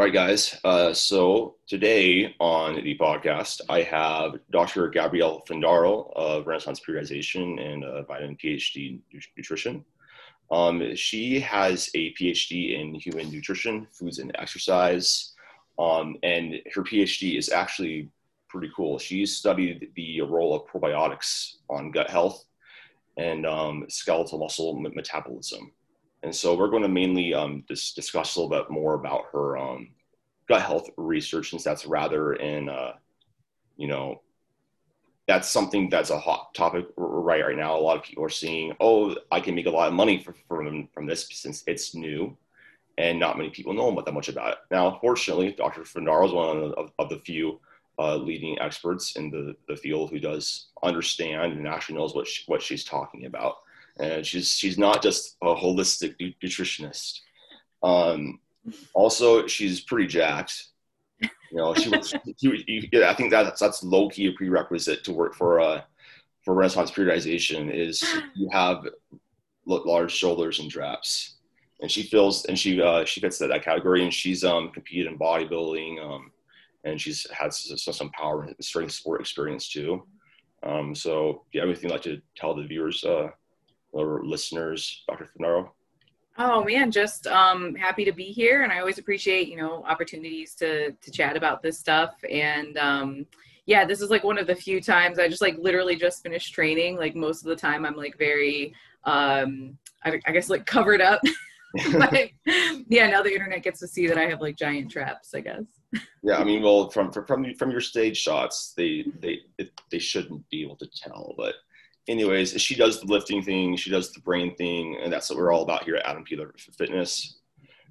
All right, guys. Uh, so today on the podcast, I have Dr. Gabrielle Fundaro of Renaissance Periodization and a vitamin PhD in nutrition. Um, she has a PhD in human nutrition, foods, and exercise. Um, and her PhD is actually pretty cool. She studied the role of probiotics on gut health and um, skeletal muscle metabolism. And so we're going to mainly um, dis- discuss a little bit more about her um, gut health research, since that's rather in, uh, you know, that's something that's a hot topic right right now. A lot of people are seeing, oh, I can make a lot of money for, from from this since it's new, and not many people know that much about it. Now, fortunately, Dr. Fundaro is one of, of the few uh, leading experts in the, the field who does understand and actually knows what she, what she's talking about and she's she's not just a holistic nutritionist. Um, also, she's pretty jacked. You know, she was. yeah, I think that's that's low key a prerequisite to work for uh for Renaissance periodization is you have large shoulders and traps, and she feels and she uh, she fits that, that category, and she's um competed in bodybuilding um and she's had some, some power and strength sport experience too. Um, so, yeah, anything you'd like to tell the viewers uh, or listeners, Dr. Fundaro? Oh man, just um, happy to be here, and I always appreciate you know opportunities to to chat about this stuff. And um, yeah, this is like one of the few times I just like literally just finished training. Like most of the time, I'm like very, um, I, I guess like covered up. but yeah, now the internet gets to see that I have like giant traps. I guess. yeah, I mean, well, from from from your stage shots, they they they shouldn't be able to tell, but anyways, she does the lifting thing, she does the brain thing, and that's what we're all about here at Adam Peeler Fitness.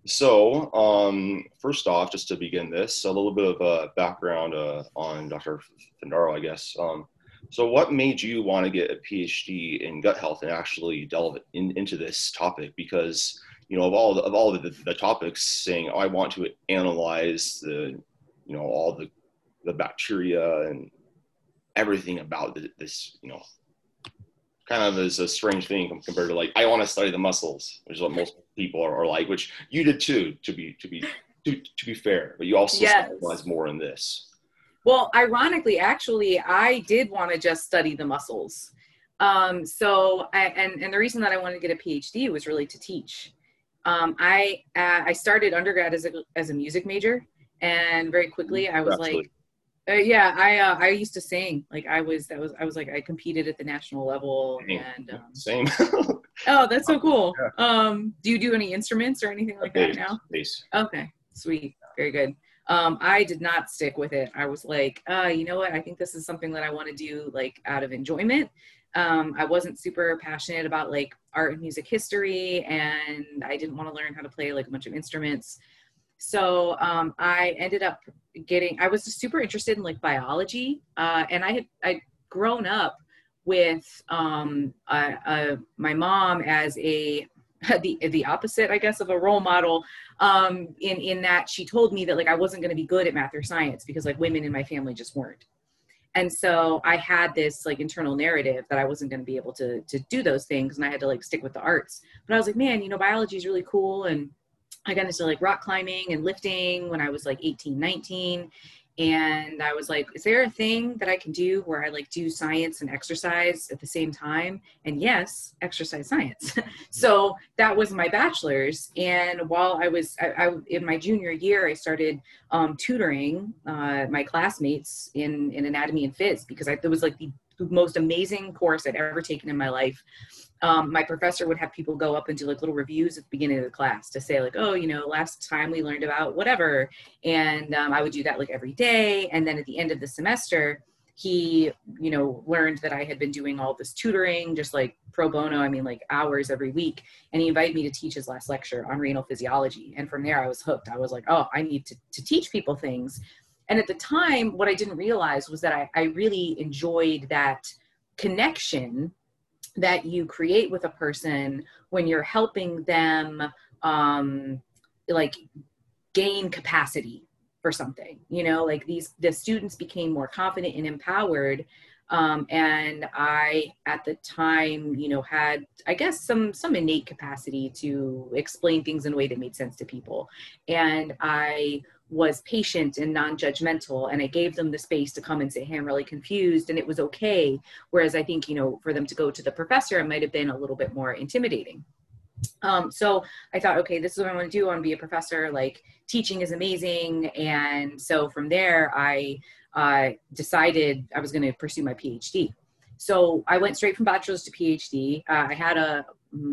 So, um, first off, just to begin this, a little bit of a background uh, on Dr. Fundaro, I guess. Um, so, what made you want to get a PhD in gut health and actually delve in, into this topic? Because you know, of all the, of all the, the topics, saying, "Oh, I want to analyze the, you know, all the the bacteria and everything about this, you know, kind of is a strange thing compared to like I want to study the muscles, which is what most people are, are like, which you did too. To be to be to, to be fair, but you also yes. specialize more in this. Well, ironically, actually, I did want to just study the muscles. Um, so, I, and and the reason that I wanted to get a PhD was really to teach. Um, I uh, I started undergrad as a as a music major, and very quickly I was Absolutely. like, uh, yeah, I uh, I used to sing. Like I was that was I was like I competed at the national level and um, same. oh, that's so cool. Yeah. Um, do you do any instruments or anything like that now? Bass. Okay, sweet, very good. Um, I did not stick with it. I was like, uh, you know what? I think this is something that I want to do like out of enjoyment. Um, I wasn't super passionate about like art and music history, and I didn't want to learn how to play like a bunch of instruments. So um, I ended up getting, I was super interested in like biology. Uh, and I had, I'd grown up with um, my mom as a, the, the opposite, I guess, of a role model um, in, in that she told me that like I wasn't going to be good at math or science because like women in my family just weren't. And so I had this like internal narrative that I wasn't going to be able to, to do those things and I had to like stick with the arts. But I was like, man, you know, biology is really cool. And I got into like rock climbing and lifting when I was like 18, 19. And I was like, is there a thing that I can do where I like do science and exercise at the same time? And yes, exercise science. so that was my bachelor's. And while I was I, I in my junior year, I started um, tutoring uh, my classmates in, in anatomy and phys because I, it was like the most amazing course I'd ever taken in my life. Um, my professor would have people go up and do like little reviews at the beginning of the class to say like oh you know last time we learned about whatever and um, i would do that like every day and then at the end of the semester he you know learned that i had been doing all this tutoring just like pro bono i mean like hours every week and he invited me to teach his last lecture on renal physiology and from there i was hooked. I was like oh i need to, to teach people things and at the time what i didn't realize was that i, I really enjoyed that connection that you create with a person when you're helping them um, like gain capacity for something you know? Like these the students became more confident and empowered um, and i at the time you know had i guess some some innate capacity to explain things in a way that made sense to people. And i was patient and non-judgmental and i gave them the space to come and say hey i'm really confused and it was okay. Whereas i think you know for them to go to the professor it might have been a little bit more intimidating. Um, so i thought okay this is what i want to do. I want to be a professor. Like teaching is amazing. And so from there i uh, decided i was going to pursue my phd so i went straight from bachelor's to phd uh, i had a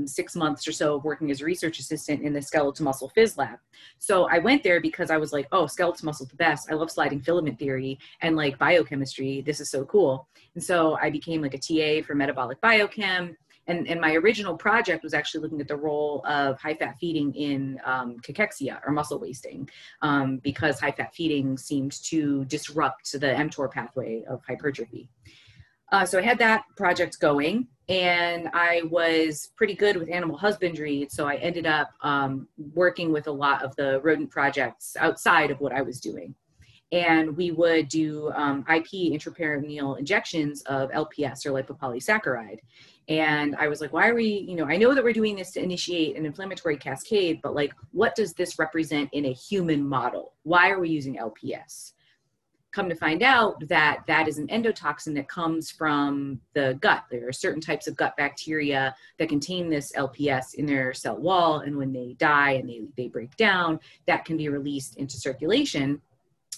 six months or so of working as a research assistant in the skeletal muscle phys lab. So I went there because I was like, oh, skeletal muscle the best. I love sliding filament theory and like biochemistry. This is so cool. And so I became like a TA for metabolic biochem. And, and my original project was actually looking at the role of high fat feeding in um, cachexia or muscle wasting um, because high fat feeding seemed to disrupt the mTOR pathway of hypertrophy. Uh, so I had that project going, and I was pretty good with animal husbandry. So I ended up um, working with a lot of the rodent projects outside of what I was doing. And we would do um, IP intraperitoneal injections of LPS or lipopolysaccharide. And I was like, why are we, you know, I know that we're doing this to initiate an inflammatory cascade, but like, what does this represent in a human model? Why are we using LPS? Come to find out that that is an endotoxin that comes from the gut. There are certain types of gut bacteria that contain this LPS in their cell wall, and when they die and they, they break down, that can be released into circulation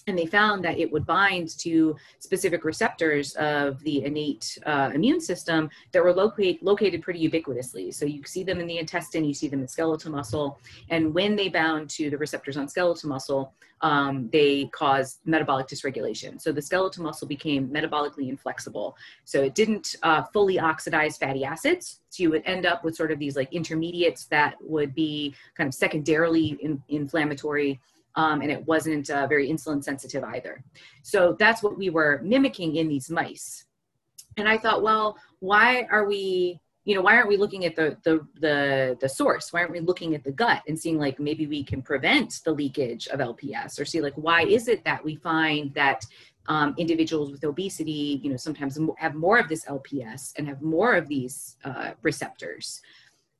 and they found that it would bind to specific receptors of the innate uh, immune system that were locate, located pretty ubiquitously. So you see them in the intestine, you see them in skeletal muscle, and when they bound to the receptors on skeletal muscle, um, they cause metabolic dysregulation. So the skeletal muscle became metabolically inflexible. So it didn't uh, fully oxidize fatty acids. So you would end up with sort of these like intermediates that would be kind of secondarily in, inflammatory um, and it wasn't uh, very insulin sensitive either. So that's what we were mimicking in these mice. And I thought, well, why are we, you know, why aren't we looking at the the the the source? Why aren't we looking at the gut and seeing like maybe we can prevent the leakage of LPS or see like why is it that we find that um, individuals with obesity, you know, sometimes have more of this LPS and have more of these uh, receptors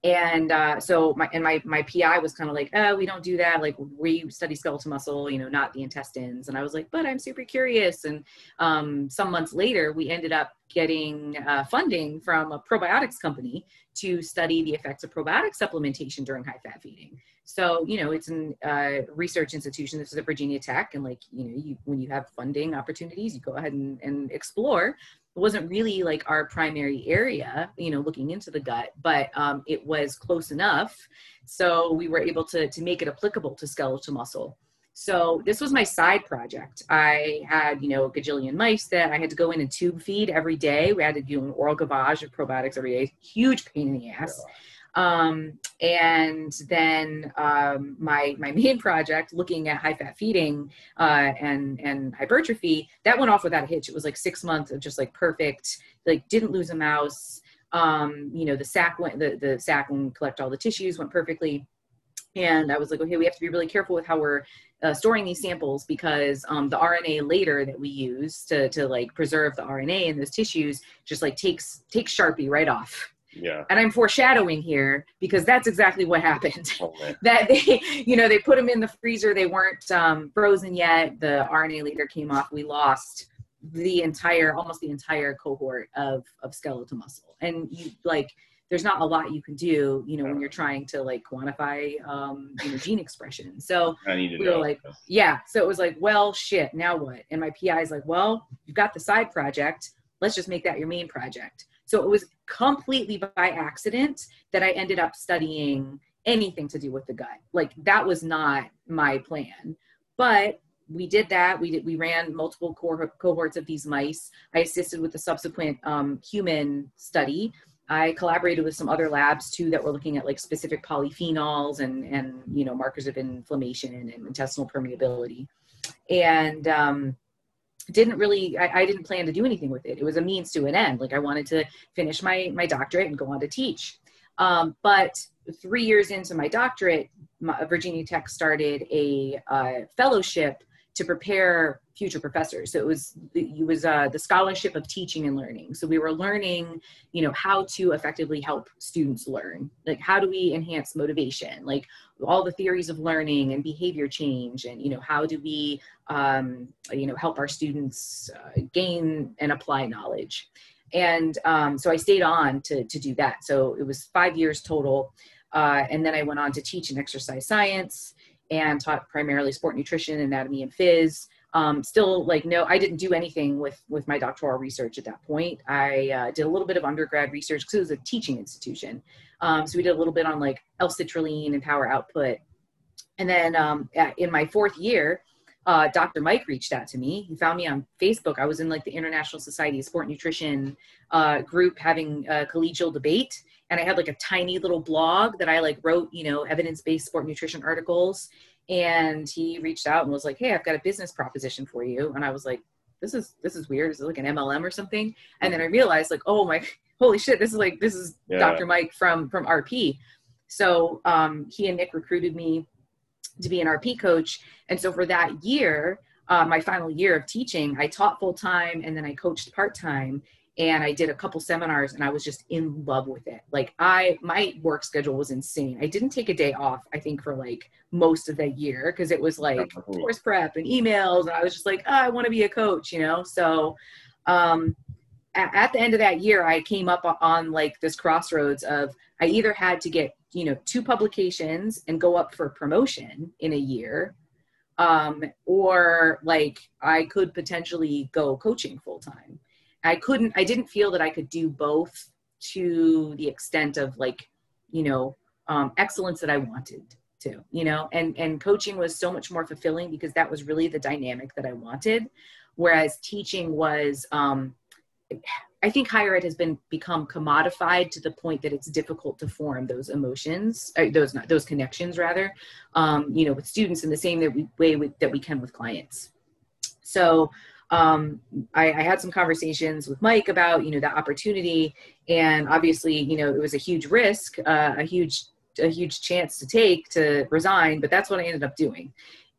and uh, so my and my my PI was kind of like, oh, we don't do that. Like we study skeletal muscle, you know, not the intestines. And I was like, but I'm super curious. And um, some months later, we ended up getting uh, funding from a probiotics company to study the effects of probiotic supplementation during high fat feeding. So you know, it's a uh, research institution. This is at Virginia Tech, and like you know, you, when you have funding opportunities, you go ahead and, and explore it wasn't really like our primary area, you know, looking into the gut, but um, it was close enough. So we were able to, to make it applicable to skeletal muscle. So this was my side project. I had, you know, a gajillion mice that I had to go in and tube feed every day. We had to do an oral gavage of probiotics every day. Huge pain in the ass. Yeah. Um, and then um, my my main project, looking at high fat feeding uh, and and hypertrophy, that went off without a hitch. It was like six months of just like perfect, like didn't lose a mouse. Um, you know, the sac went the the sac and collect all the tissues went perfectly. And I was like, okay, we have to be really careful with how we're uh, storing these samples because um, the RNAlater that we use to, to like preserve the RNA in those tissues just like takes takes Sharpie right off yeah. And I'm foreshadowing here because that's exactly what happened. Oh, that they, you know, they put them in the freezer. They weren't um, frozen yet. The RNAlater came off. We lost the entire, almost the entire cohort of of skeletal muscle. And you like, there's not a lot you can do, you know, when you're trying to like quantify, um, you know, gene expression. So we were know. like, yeah. So it was like, well, shit. Now what? And my PI is like, well, you've got the side project. Let's just make that your main project. So it was completely by accident that I ended up studying anything to do with the gut. Like that was not my plan. But we did that. We did. We ran multiple cohorts of these mice. I assisted with the subsequent um, human study. I collaborated with some other labs too that were looking at like specific polyphenols and and you know markers of inflammation and intestinal permeability. And um, didn't really I, I, didn't plan to do anything with it. It was a means to an end. Like i wanted to finish my my doctorate and go on to teach. Um, but three years into my doctorate my, virginia tech started a uh, fellowship to prepare future professors. So it was it was uh, the scholarship of teaching and learning. So we were learning, you know, how to effectively help students learn. Like how do we enhance motivation? Like all the theories of learning and behavior change, and you know, how do we, um, you know, help our students uh, gain and apply knowledge. And um, so I stayed on to to do that. So it was five years total. Uh, and then I went on to teach in exercise science and taught primarily sport nutrition, anatomy, and phys. Um, still, like, no, I didn't do anything with with my doctoral research at that point. I uh, did a little bit of undergrad research because it was a teaching institution. Um, so we did a little bit on like L-citrulline and power output. And then um, in my fourth year, uh, Dr. Mike reached out to me. He found me on Facebook. I was in like the International Society of Sport Nutrition uh, group having a collegial debate and I had like a tiny little blog that I like wrote, you know, evidence-based sport nutrition articles. And he reached out and was like, "Hey, I've got a business proposition for you." And I was like, "This is this is weird. Is it like an MLM or something?" And then I realized, like, "Oh my, holy shit! This is like this is yeah. Dr. Mike from from RP." So um, he and Nick recruited me to be an RP coach, and so for that year, uh, my final year of teaching, I taught full time and then I coached part time and I did a couple seminars and I was just in love with it. Like I my work schedule was insane. I didn't take a day off, I think for like most of that year because it was like course prep and emails and I was just like, oh, I want to be a coach, you know? So um at, at the end of that year I came up on like this crossroads of I either had to get, you know, two publications and go up for promotion in a year um or like I could potentially go coaching full time I couldn't, I didn't feel that I could do both to the extent of like, you know, um, excellence that I wanted to, you know, and, and coaching was so much more fulfilling because that was really the dynamic that I wanted. Whereas teaching was, um, I think higher ed has been become commodified to the point that it's difficult to form those emotions, uh, those not those connections rather, um, you know, with students in the same that we, way with, that we can with clients. So um, I, I, had some conversations with Mike about you know that opportunity, and obviously you know it was a huge risk, uh, a huge a huge chance to take to resign, but that's what I ended up doing.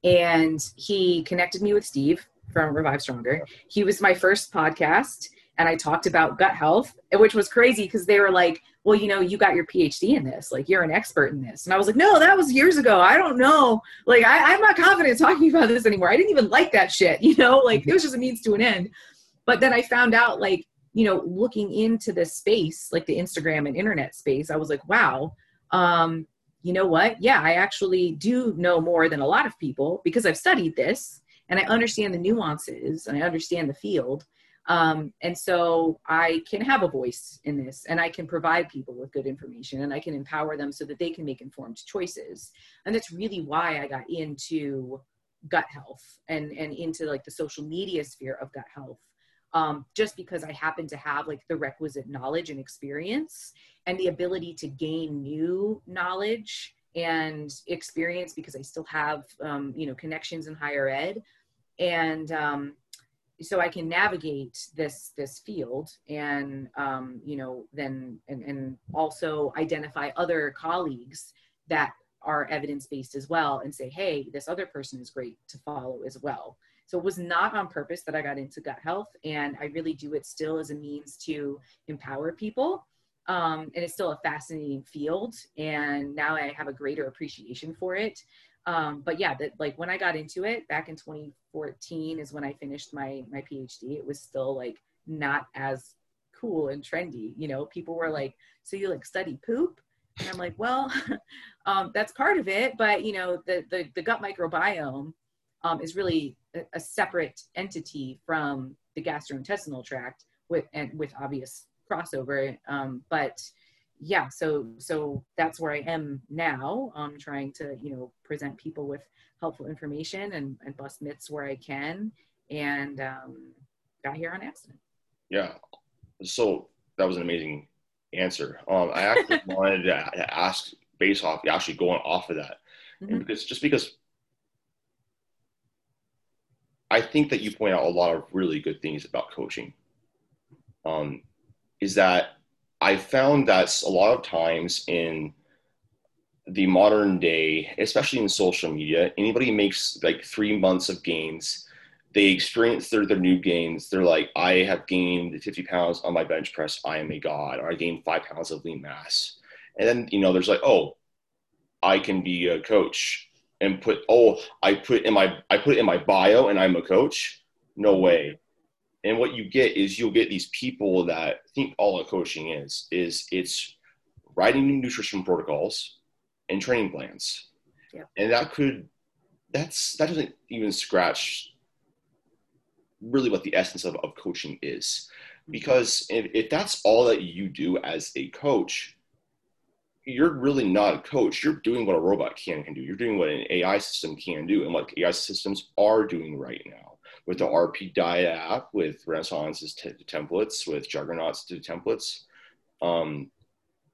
And he connected me with Steve from Revive Stronger. He was my first podcast, and I talked about gut health, which was crazy because they were like, well, you know, you got your PhD in this, like you're an expert in this. And I was like, no, that was years ago. I don't know. Like, I, I'm not confident talking about this anymore. I didn't even like that shit, you know, like it was just a means to an end. But then I found out, like, you know, looking into this space, like the Instagram and internet space, I was like, wow, um, you know what? Yeah, I actually do know more than a lot of people because I've studied this and I understand the nuances and I understand the field. Um, and so I can have a voice in this and I can provide people with good information and I can empower them so that they can make informed choices. And that's really why I got into gut health and, and into like the social media sphere of gut health. Um, just because I happen to have like the requisite knowledge and experience and the ability to gain new knowledge and experience because I still have, um, you know, connections in higher ed. And, um, so I can navigate this this field and um, you know then and, and also identify other colleagues that are evidence based as well and say hey this other person is great to follow as well. So it was not on purpose that I got into gut health and I really do it still as a means to empower people. Um, and it's still a fascinating field and now I have a greater appreciation for it um, but yeah, that like when I got into it back in 2014 is when I finished my my PhD. It was still like not as cool and trendy. You know, people were like, "So you like study poop?" And I'm like, "Well, um, that's part of it, but you know, the the, the gut microbiome um, is really a, a separate entity from the gastrointestinal tract with and with obvious crossover. Um, but yeah, so so that's where I am now. Um, trying to you know present people with helpful information and, and bust myths where I can, and um, got here on accident. Yeah, so that was an amazing answer. Um, I actually wanted to ask based off actually going off of that, mm-hmm. and because just because I think that you point out a lot of really good things about coaching. Um, is that I found that a lot of times in the modern day, especially in social media, anybody makes like three months of gains. They experience their, their new gains. They're like, I have gained 50 pounds on my bench press. I am a god. Or I gained five pounds of lean mass. And then, you know, there's like, oh, I can be a coach and put, oh, I put in my, I put in my bio and I'm a coach. No way. And what you get is you'll get these people that think all a coaching is, is it's writing nutrition protocols, and training plans. Yeah. And that could that's that doesn't even scratch really what the essence of, of coaching is. Mm-hmm. Because if, if that's all that you do as a coach, you're really not a coach. You're doing what a robot can can do. You're doing what an AI system can do, and what AI systems are doing right now with the RP Diet app, with Renaissance's t- templates, with Juggernauts to templates. Um,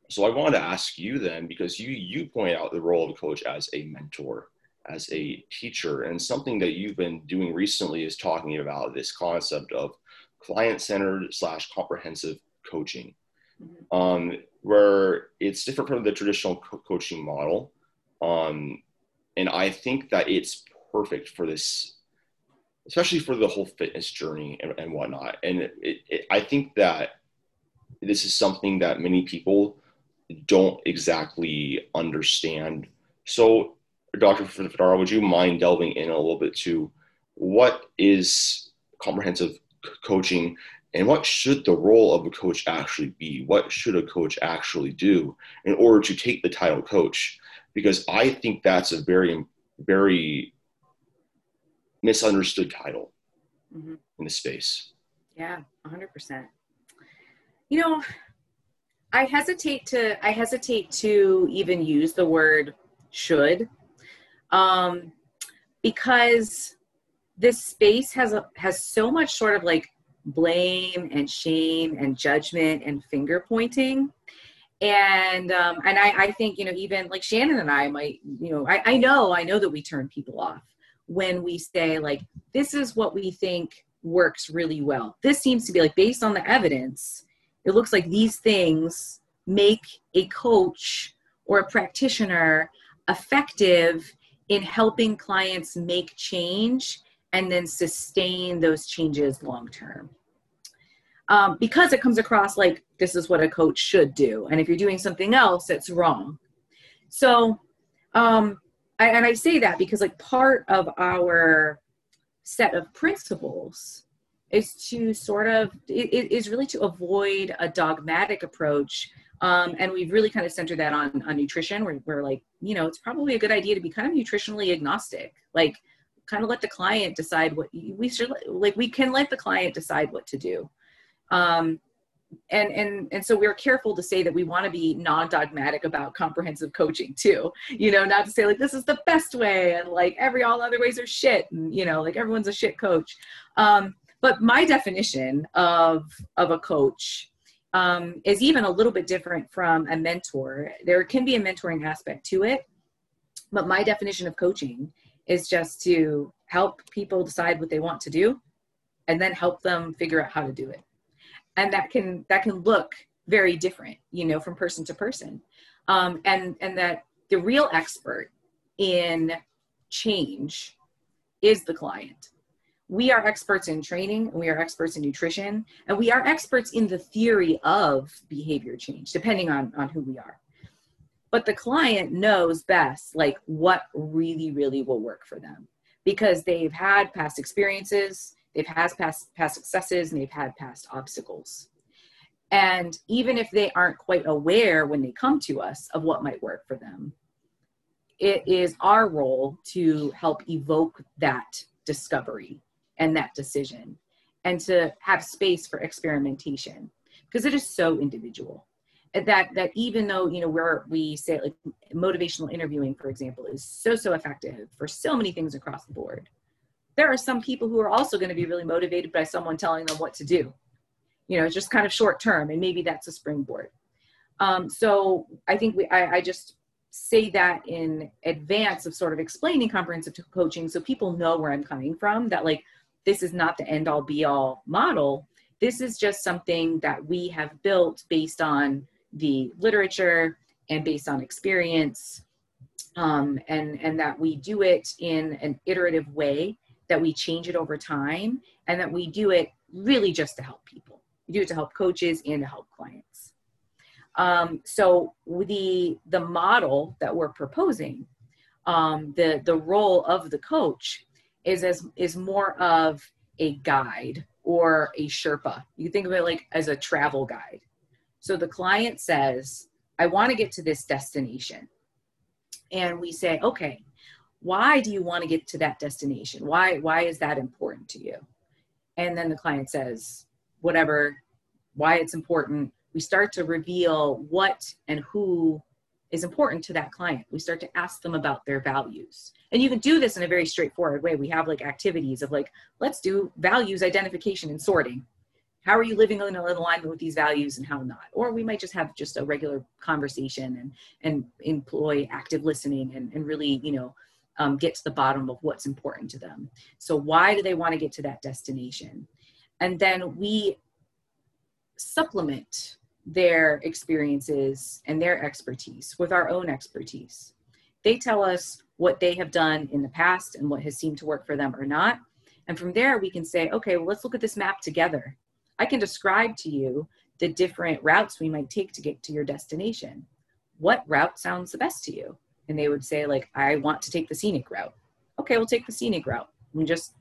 so I wanted to ask you then, because you you point out the role of a coach as a mentor, as a teacher, and something that you've been doing recently is talking about this concept of client-centered slash comprehensive coaching, mm-hmm. um, where it's different from the traditional co- coaching model, um, and I think that it's perfect for this, especially for the whole fitness journey and, and whatnot. And it, it, I think that this is something that many people don't exactly understand. So, Dr. Fundaro, would you mind delving in a little bit to what is comprehensive coaching and what should the role of a coach actually be? What should a coach actually do in order to take the title coach? Because I think that's a very, very misunderstood title mm-hmm. in the space. Yeah, 100%. You know, I hesitate to I hesitate to even use the word should um, because this space has a, has so much sort of like blame and shame and judgment and finger pointing and um, and I, I think you know even like Shannon and I might you know I, I know I know that we turn people off when we say like this is what we think works really well this seems to be like based on the evidence it looks like these things make a coach or a practitioner effective in helping clients make change and then sustain those changes long term. Um, because it comes across like this is what a coach should do. And if you're doing something else, it's wrong. So, um, I, and I say that because like part of our set of principles is to sort of it is really to avoid a dogmatic approach um, and we've really kind of centered that on on nutrition where we're like you know it's probably a good idea to be kind of nutritionally agnostic like kind of let the client decide what we should like we can let the client decide what to do. Um, and and and so we're careful to say that we want to be non-dogmatic about comprehensive coaching too. You know not to say like this is the best way and like every all other ways are shit and you know like everyone's a shit coach. Um, but my definition of of a coach um, is even a little bit different from a mentor. There can be a mentoring aspect to it but my definition of coaching is just to help people decide what they want to do and then help them figure out how to do it and that can that can look very different you know from person to person. Um, and and that the real expert in change is the client. We are experts in training and we are experts in nutrition and we are experts in the theory of behavior change depending on on who we are. But the client knows best like what really really will work for them because they've had past experiences they've had past past successes and they've had past obstacles. And even if they aren't quite aware when they come to us of what might work for them it is our role to help evoke that discovery and that decision and to have space for experimentation because it is so individual. That that even though you know where we say like motivational interviewing for example is so so effective for so many things across the board there are some people who are also going to be really motivated by someone telling them what to do you know just kind of short term and maybe that's a springboard um, so i think we I, I just say that in advance of sort of explaining comprehensive coaching so people know where i'm coming from that like this is not the end all be all model. This is just something that we have built based on the literature and based on experience um, and and that we do it in an iterative way that we change it over time and that we do it really just to help people. We do it to help coaches and to help clients. Um, so the the model that we're proposing um, the the role of the coach is as is more of a guide or a sherpa. You think of it like as a travel guide. So the client says i want to get to this destination. And we say okay why do you want to get to that destination? Why why is that important to you? And then the client says whatever why it's important. We start to reveal what and who is important to that client. We start to ask them about their values. And you can do this in a very straightforward way. We have like activities of like let's do values identification and sorting. How are you living in alignment with these values and how not? Or we might just have just a regular conversation and and employ active listening and, and really you know um, get to the bottom of what's important to them. So why do they want to get to that destination? And then we supplement their experiences and their expertise with our own expertise. They tell us what they have done in the past and what has seemed to work for them or not. And from there we can say okay well let's look at this map together. I can describe to you the different routes we might take to get to your destination. What route sounds the best to you? And they would say, like, I want to take the scenic route. Okay, we'll take the scenic route. We just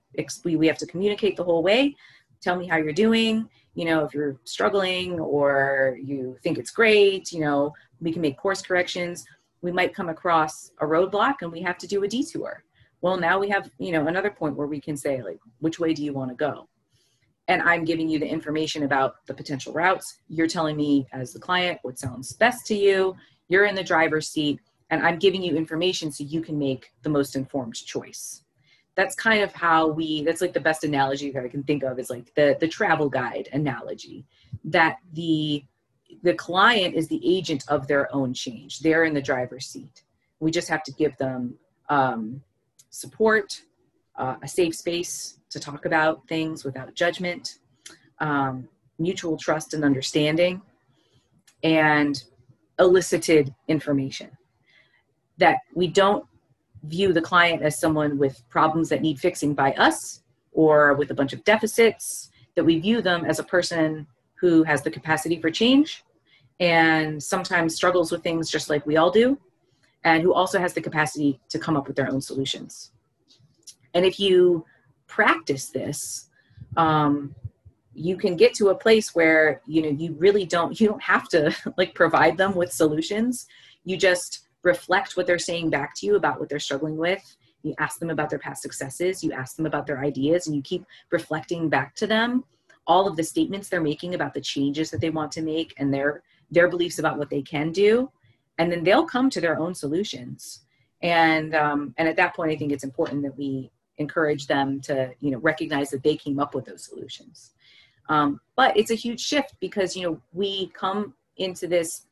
we, we have to communicate the whole way. Tell me how you're doing. You know, if you're struggling or you think it's great, you know, we can make course corrections. We might come across a roadblock and we have to do a detour. Well, now we have, you know, another point where we can say, like, which way do you want to go? and I'm giving you the information about the potential routes. You're telling me as the client what sounds best to you. You're in the driver's seat, and I'm giving you information so you can make the most informed choice. That's kind of how we, that's like the best analogy that I can think of is like the, the travel guide analogy that the, the client is the agent of their own change. They're in the driver's seat. We just have to give them um, support, uh, a safe space to talk about things without judgment, um, mutual trust and understanding, and elicited information. That we don't view the client as someone with problems that need fixing by us or with a bunch of deficits, that we view them as a person who has the capacity for change and sometimes struggles with things just like we all do, and who also has the capacity to come up with their own solutions. And if you practice this, um, you can get to a place where you know you really don't you don't have to like provide them with solutions. You just reflect what they're saying back to you about what they're struggling with. You ask them about their past successes. You ask them about their ideas, and you keep reflecting back to them all of the statements they're making about the changes that they want to make and their their beliefs about what they can do and then they'll come to their own solutions and um, and at that point i think it's important that we encourage them to you know recognize that they came up with those solutions um, but it's a huge shift because you know we come into this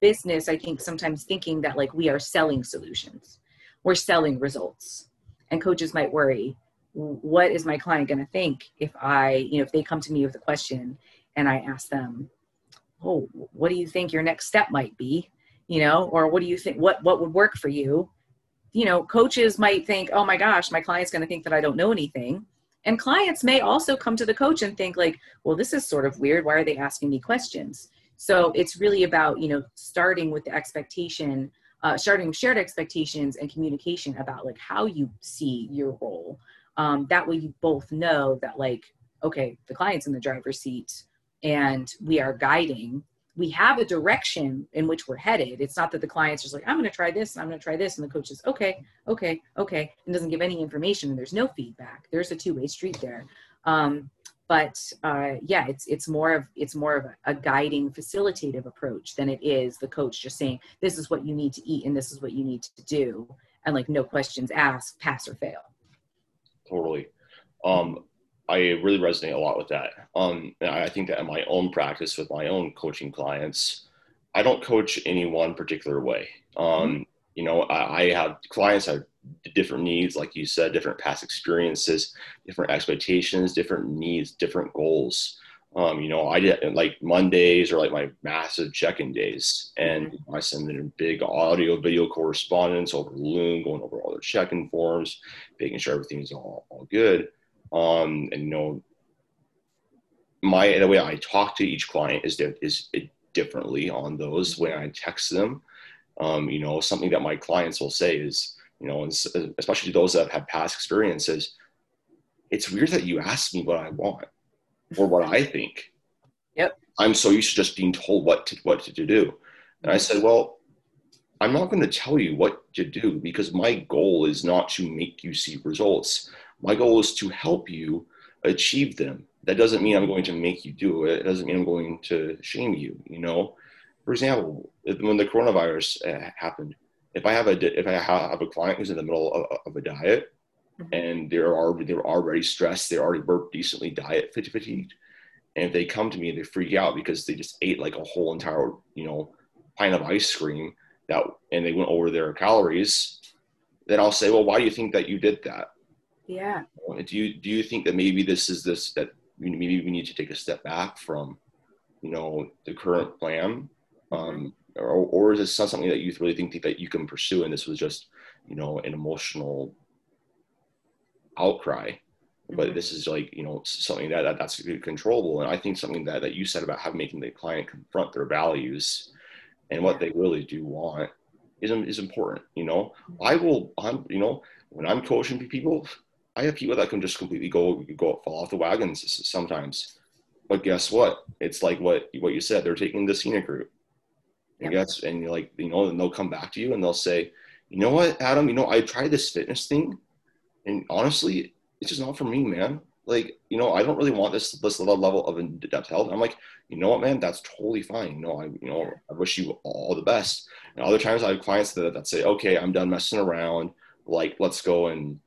business i think sometimes thinking that like we are selling solutions we're selling results and coaches might worry what is my client going to think if i you know if they come to me with a question and i ask them oh what do you think your next step might be you know or what do you think what what would work for you you know, coaches might think, oh my gosh, my client's going to think that I don't know anything. And clients may also come to the coach and think, like, well, this is sort of weird. Why are they asking me questions? So it's really about, you know, starting with the expectation, uh, starting shared expectations and communication about like how you see your role. Um, that way you both know that, like, okay, the client's in the driver's seat and we are guiding we have a direction in which we're headed. It's not that the client's just like, I'm going to try this, and I'm going to try this, and the coach is okay, okay, okay, and doesn't give any information. And there's no feedback. There's a two-way street there. Um, but uh, yeah, it's it's more of it's more of a, guiding, facilitative approach than it is the coach just saying this is what you need to eat and this is what you need to do, and like no questions asked, pass or fail. Totally. Um, I really resonate a lot with that. Um, I think that in my own practice with my own coaching clients, I don't coach any one particular way. Um, mm-hmm. You know, I, I, have clients have different needs, like you said, different past experiences, different expectations, different needs, different goals. Um, you know, I did like Mondays or like my massive check-in days, and mm-hmm. I send in big audio, video correspondence over Loom, going over all their check-in forms, making sure everything's all, all good. Um, and you know, my the way I talk to each client is is differently on those when I text them. Um, you know, something that my clients will say is, you know, especially those that have past experiences, it's weird that you ask me what I want or what I think. Yep. I'm so used to just being told what to what to do. And I said, well, I'm not going to tell you what to do because my goal is not to make you see results. My goal is to help you achieve them. That doesn't mean I'm going to make you do it. It doesn't mean I'm going to shame you. You know, for example, when the coronavirus uh, happened, if I have a if I have a client who's in the middle of, of a diet mm-hmm. and they're already they're already stressed, they already were decently diet fatigued, and if they come to me and they freak out because they just ate like a whole entire you know pint of ice cream that and they went over their calories, then I'll say, well, why do you think that you did that? Yeah. Do you do you think that maybe this is this that maybe we need to take a step back from, you know, the current plan. Um, or, or is this not something that you really think that you can pursue and this was just, you know, an emotional outcry? but mm-hmm. this is like you know something that, that that's controllable and i think something that, that you said about having making the client confront their values and what they really do want is, is important you know mm-hmm. i will i'm you know when i'm coaching people I have people that can just completely go go fall off the wagons sometimes. But guess what? It's like what what you said. They're taking the scenic route. Yep. guess, and you're like, you know, and they'll come back to you and they'll say, you know what, Adam, you know, I tried this fitness thing, and honestly, it's just not for me, man. Like, you know, I don't really want this this level of in-depth health. I'm like, you know what, man, that's totally fine. You know, I you know, I wish you all the best. And other times I have clients that, that say, okay, I'm done messing around. Like, let's go and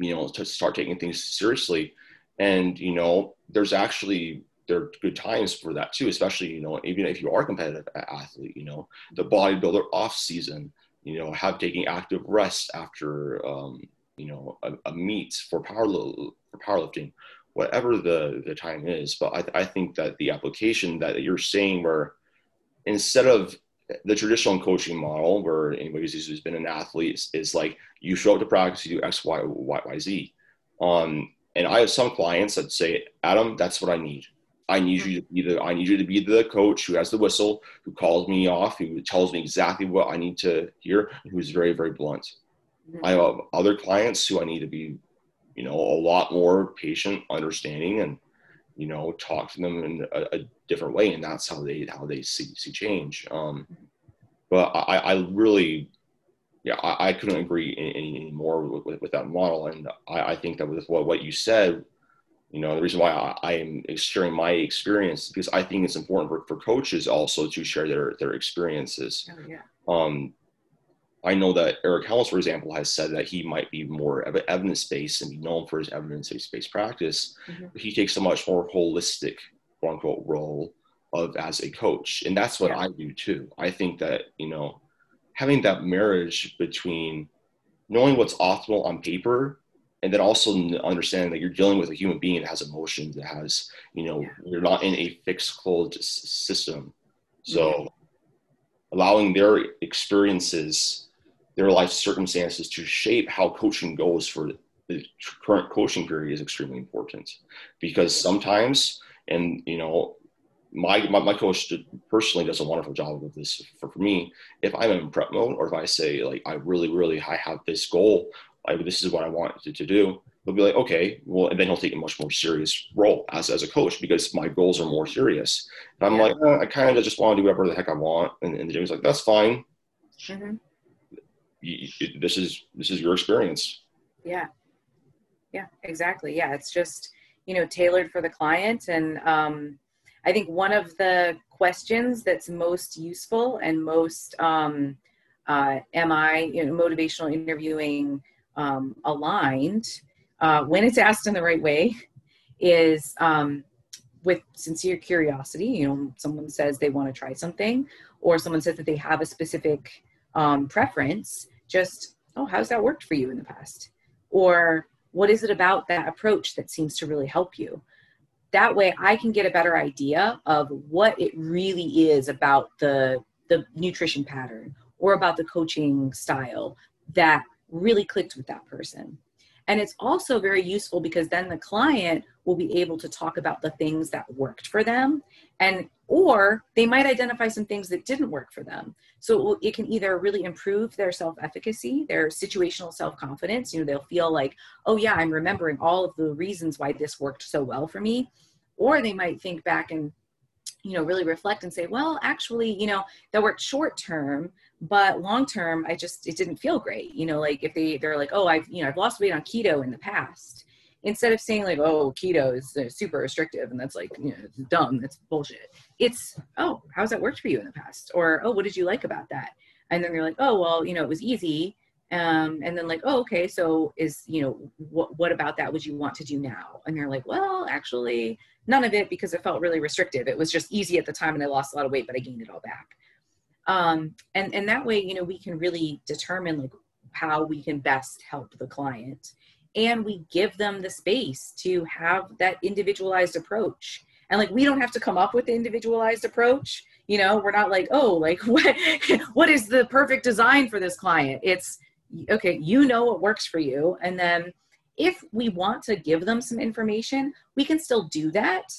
you know to start taking things seriously and you know there's actually there are good times for that too especially you know even if you are a competitive athlete you know the bodybuilder off season you know have taking active rest after um, you know a, a meet for power for powerlifting whatever the the time is but I, I think that the application that you're saying where instead of the traditional coaching model where anybody who's been an athlete is, is, like you show up to practice, you do X, Y, Y, Y, Z. Um, and I have some clients that say, Adam, that's what I need. I need you to be the I need you to be the coach who has the whistle, who calls me off, who tells me exactly what I need to hear, who's very, very blunt. Mm-hmm. I have other clients who I need to be, you know, a lot more patient, understanding, and you know, talk to them in a, a different way, and that's how they how they see see change. Um, but I, I really, yeah, I, I couldn't agree any, any more with, with, with, that model, and I, I think that with what what you said, you know, the reason why I, I am sharing my experience because I think it's important for, for coaches also to share their their experiences. Oh, yeah. Um, I know that Eric Helms, for example, has said that he might be more evidence based and be known for his evidence based practice. Mm-hmm. He takes a much more holistic, quote unquote, role of as a coach, and that's what yeah. I do too. I think that you know, having that marriage between knowing what's optimal on paper and then also understanding that you're dealing with a human being that has emotions that has you know yeah. you're not in a fixed closed system so mm-hmm. allowing their experiences their life circumstances to shape how coaching goes for the current coaching period is extremely important because sometimes and you know my, my, my coach personally does a wonderful job of this for, for me if i'm in prep mode or if i say like i really really i have this goal like this is what i want to, to do. He'll be like okay well and then he'll take a much more serious role as, as a coach because my goals are more serious. And i'm yeah. like eh, i kind of just want to do whatever the heck i want. And, and the gym's like that's fine. Mm-hmm. You, this is this is your experience. Yeah. Yeah exactly. Yeah it's just you know tailored for the client. And um, i think one of the questions that's most useful and most um, uh, am i you know, motivational interviewing um, aligned uh, when it's asked in the right way is um, with sincere curiosity you know someone says they want to try something or someone says that they have a specific um, preference just oh how's that worked for you in the past? Or what is it about that approach that seems to really help you? That way I can get a better idea of what it really is about the the nutrition pattern or about the coaching style that really clicked with that person. And it's also very useful because then the client will be able to talk about the things that worked for them and or they might identify some things that didn't work for them. So it can either really improve their self-efficacy, their situational self-confidence, you know, they'll feel like, "Oh yeah, I'm remembering all of the reasons why this worked so well for me." Or they might think back and you know really reflect and say well actually you know that worked short term but long term i just it didn't feel great. You know like if they they're like oh i've you know i've lost weight on keto in the past instead of saying like oh keto is uh, super restrictive and that's like you know it's dumb that's bullshit. It's oh how's that worked for you in the past? Or oh what did you like about that? And then they're like oh well you know it was easy um, and then like oh okay so is you know what what about that would you want to do now? And they're like well actually none of it because it felt really restrictive. It was just easy at the time and i lost a lot of weight but i gained it all back. Um, and and that way you know we can really determine like how we can best help the client. And we give them the space to have that individualized approach. And like we don't have to come up with the individualized approach. You know we're not like oh like what what is the perfect design for this client? It's okay you know what works for you. And then if we want to give them some information we can still do that.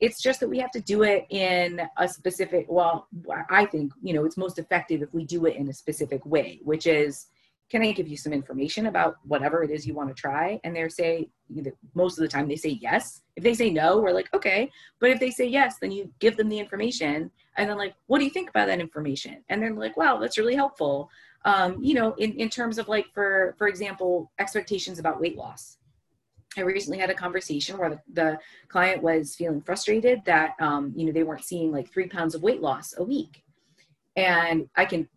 It's just that we have to do it in a specific well i think you know it's most effective if we do it in a specific way which is can i give you some information about whatever it is you want to try? And they're say most of the time they say yes. If they say no we're like okay. But if they say yes then you give them the information and then like what do you think about that information? And they're like wow that's really helpful um, you know in, in terms of like for for example expectations about weight loss I recently had a conversation where the, the client was feeling frustrated that um, you know they weren't seeing like three pounds of weight loss a week, and I can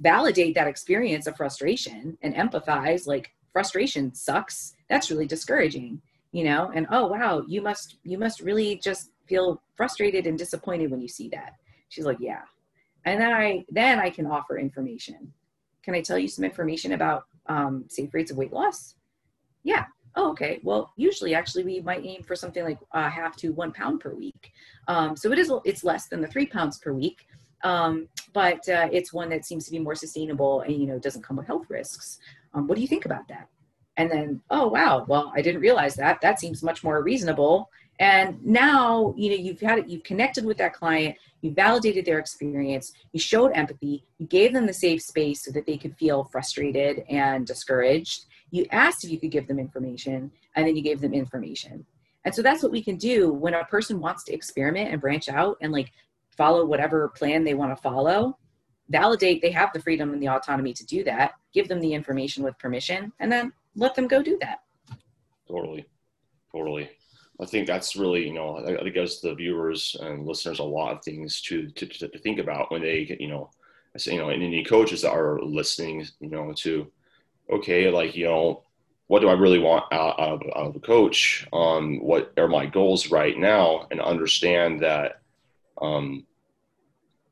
validate that experience of frustration and empathize. Like frustration sucks. That's really discouraging, you know. And oh wow, you must you must really just feel frustrated and disappointed when you see that. She's like, yeah. And then I then I can offer information. Can I tell you some information about um, safe rates of weight loss? Yeah, oh, okay. Well, usually actually we might aim for something like a half to one pound per week. Um, so it is, it's less than the three pounds per week. Um, but uh, it's one that seems to be more sustainable and, you know, doesn't come with health risks. Um, what do you think about that? And then, oh, wow. Well, I didn't realize that. That seems much more reasonable. And now, you know, you've had it, you've connected with that client, you validated their experience, you showed empathy, you gave them the safe space so that they could feel frustrated and discouraged. You asked if you could give them information and then you gave them information. And so that's what we can do when a person wants to experiment and branch out and like follow whatever plan they want to follow validate they have the freedom and the autonomy to do that give them the information with permission and then let them go do that. Totally. Totally i think that's really you know i think gives the viewers and listeners a lot of things to to, to think about when they you know you know and any coaches that are listening you know to okay, like, you know, what do I really want out, of, out of a coach? Um, what are my goals right now? And understand that, um,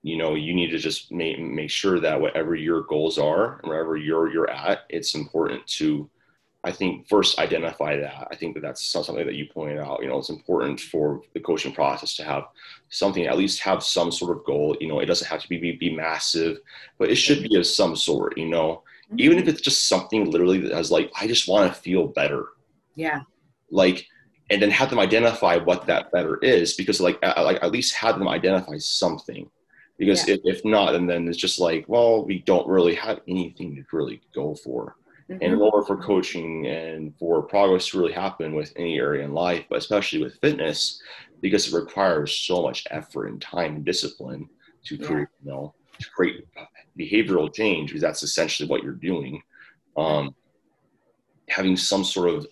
you know, you need to just make, make sure that whatever your goals are, wherever you're, you're at, it's important to, I think first identify that. I think that that's something that you pointed out. You know, it's important for the coaching process to have something, at least have some sort of goal. You know, it doesn't have to be be, be massive, but it should be of some sort. You know, mm-hmm. even if it's just something literally that has like, I just want to feel better. Yeah. Like, and then have them identify what that better is because like, I, like at least have them identify something because yeah. if, if not, and then it's just like, well, we don't really have anything to really go for. Mm-hmm. And in order for coaching and for progress to really happen with any area in life, but especially with fitness, because it requires so much effort and time and discipline to create, yeah. you know, to create behavioral change because that's essentially what you're doing. Um, having some sort of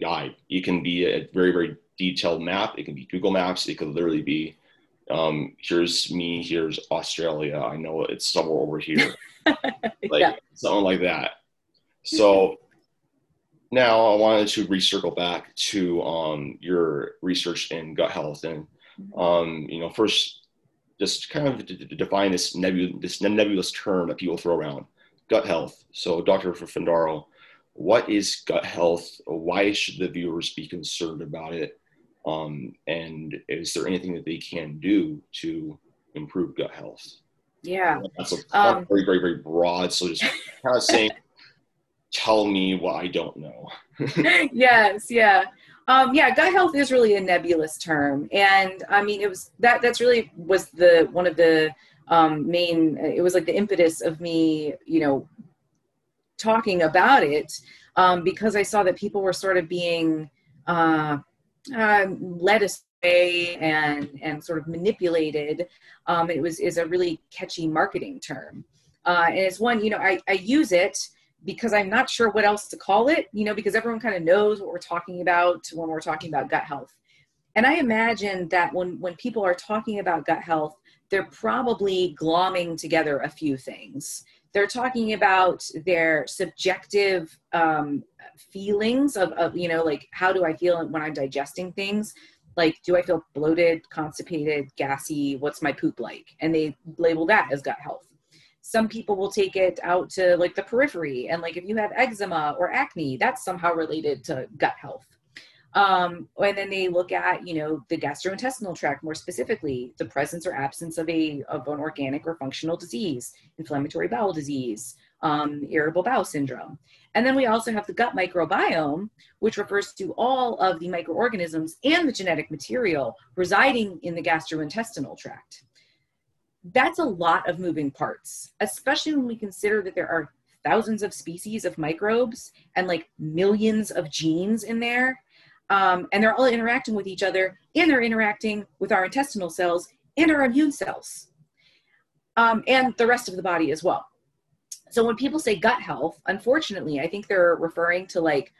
guide. It can be a very, very detailed map. It can be Google Maps. It could literally be, um, here's me, here's Australia. I know it's somewhere over here. like yeah. something like that. So now I wanted to recircle back to um, your research in gut health. And, mm-hmm. um, you know, first just kind of to define this, nebul- this nebulous term that people throw around, gut health. So, Dr. Fundaro, what is gut health? Why should the viewers be concerned about it? Um, and is there anything that they can do to improve gut health? Yeah. That's a um, very, very, very broad. So just kind of saying, tell me what I don't know. yes, yeah. Um, yeah, gut health is really a nebulous term, and I mean, it was that. That's really was the one of the um, main. It was like the impetus of me, you know, talking about it um, because I saw that people were sort of being uh, uh, led astray and and sort of manipulated. Um, it was is a really catchy marketing term, uh, and it's one you know I, I use it because I'm not sure what else to call it, you know, because everyone kind of knows what we're talking about when we're talking about gut health. And I imagine that when, when people are talking about gut health, they're probably glomming together a few things. They're talking about their subjective um, feelings of, of, you know, like how do I feel when I'm digesting things? Like, do I feel bloated, constipated, gassy? What's my poop like? And they label that as gut health some people will take it out to like the periphery and like if you have eczema or acne that's somehow related to gut health. Um, and then they look at you know the gastrointestinal tract more specifically the presence or absence of a of an organic or functional disease inflammatory bowel disease um, irritable bowel syndrome. And then we also have the gut microbiome which refers to all of the microorganisms and the genetic material residing in the gastrointestinal tract that's a lot of moving parts, especially when we consider that there are thousands of species of microbes and like millions of genes in there. Um, and they're all interacting with each other and they're interacting with our intestinal cells and our immune cells um, and the rest of the body as well. So when people say gut health, unfortunately, I think they're referring to like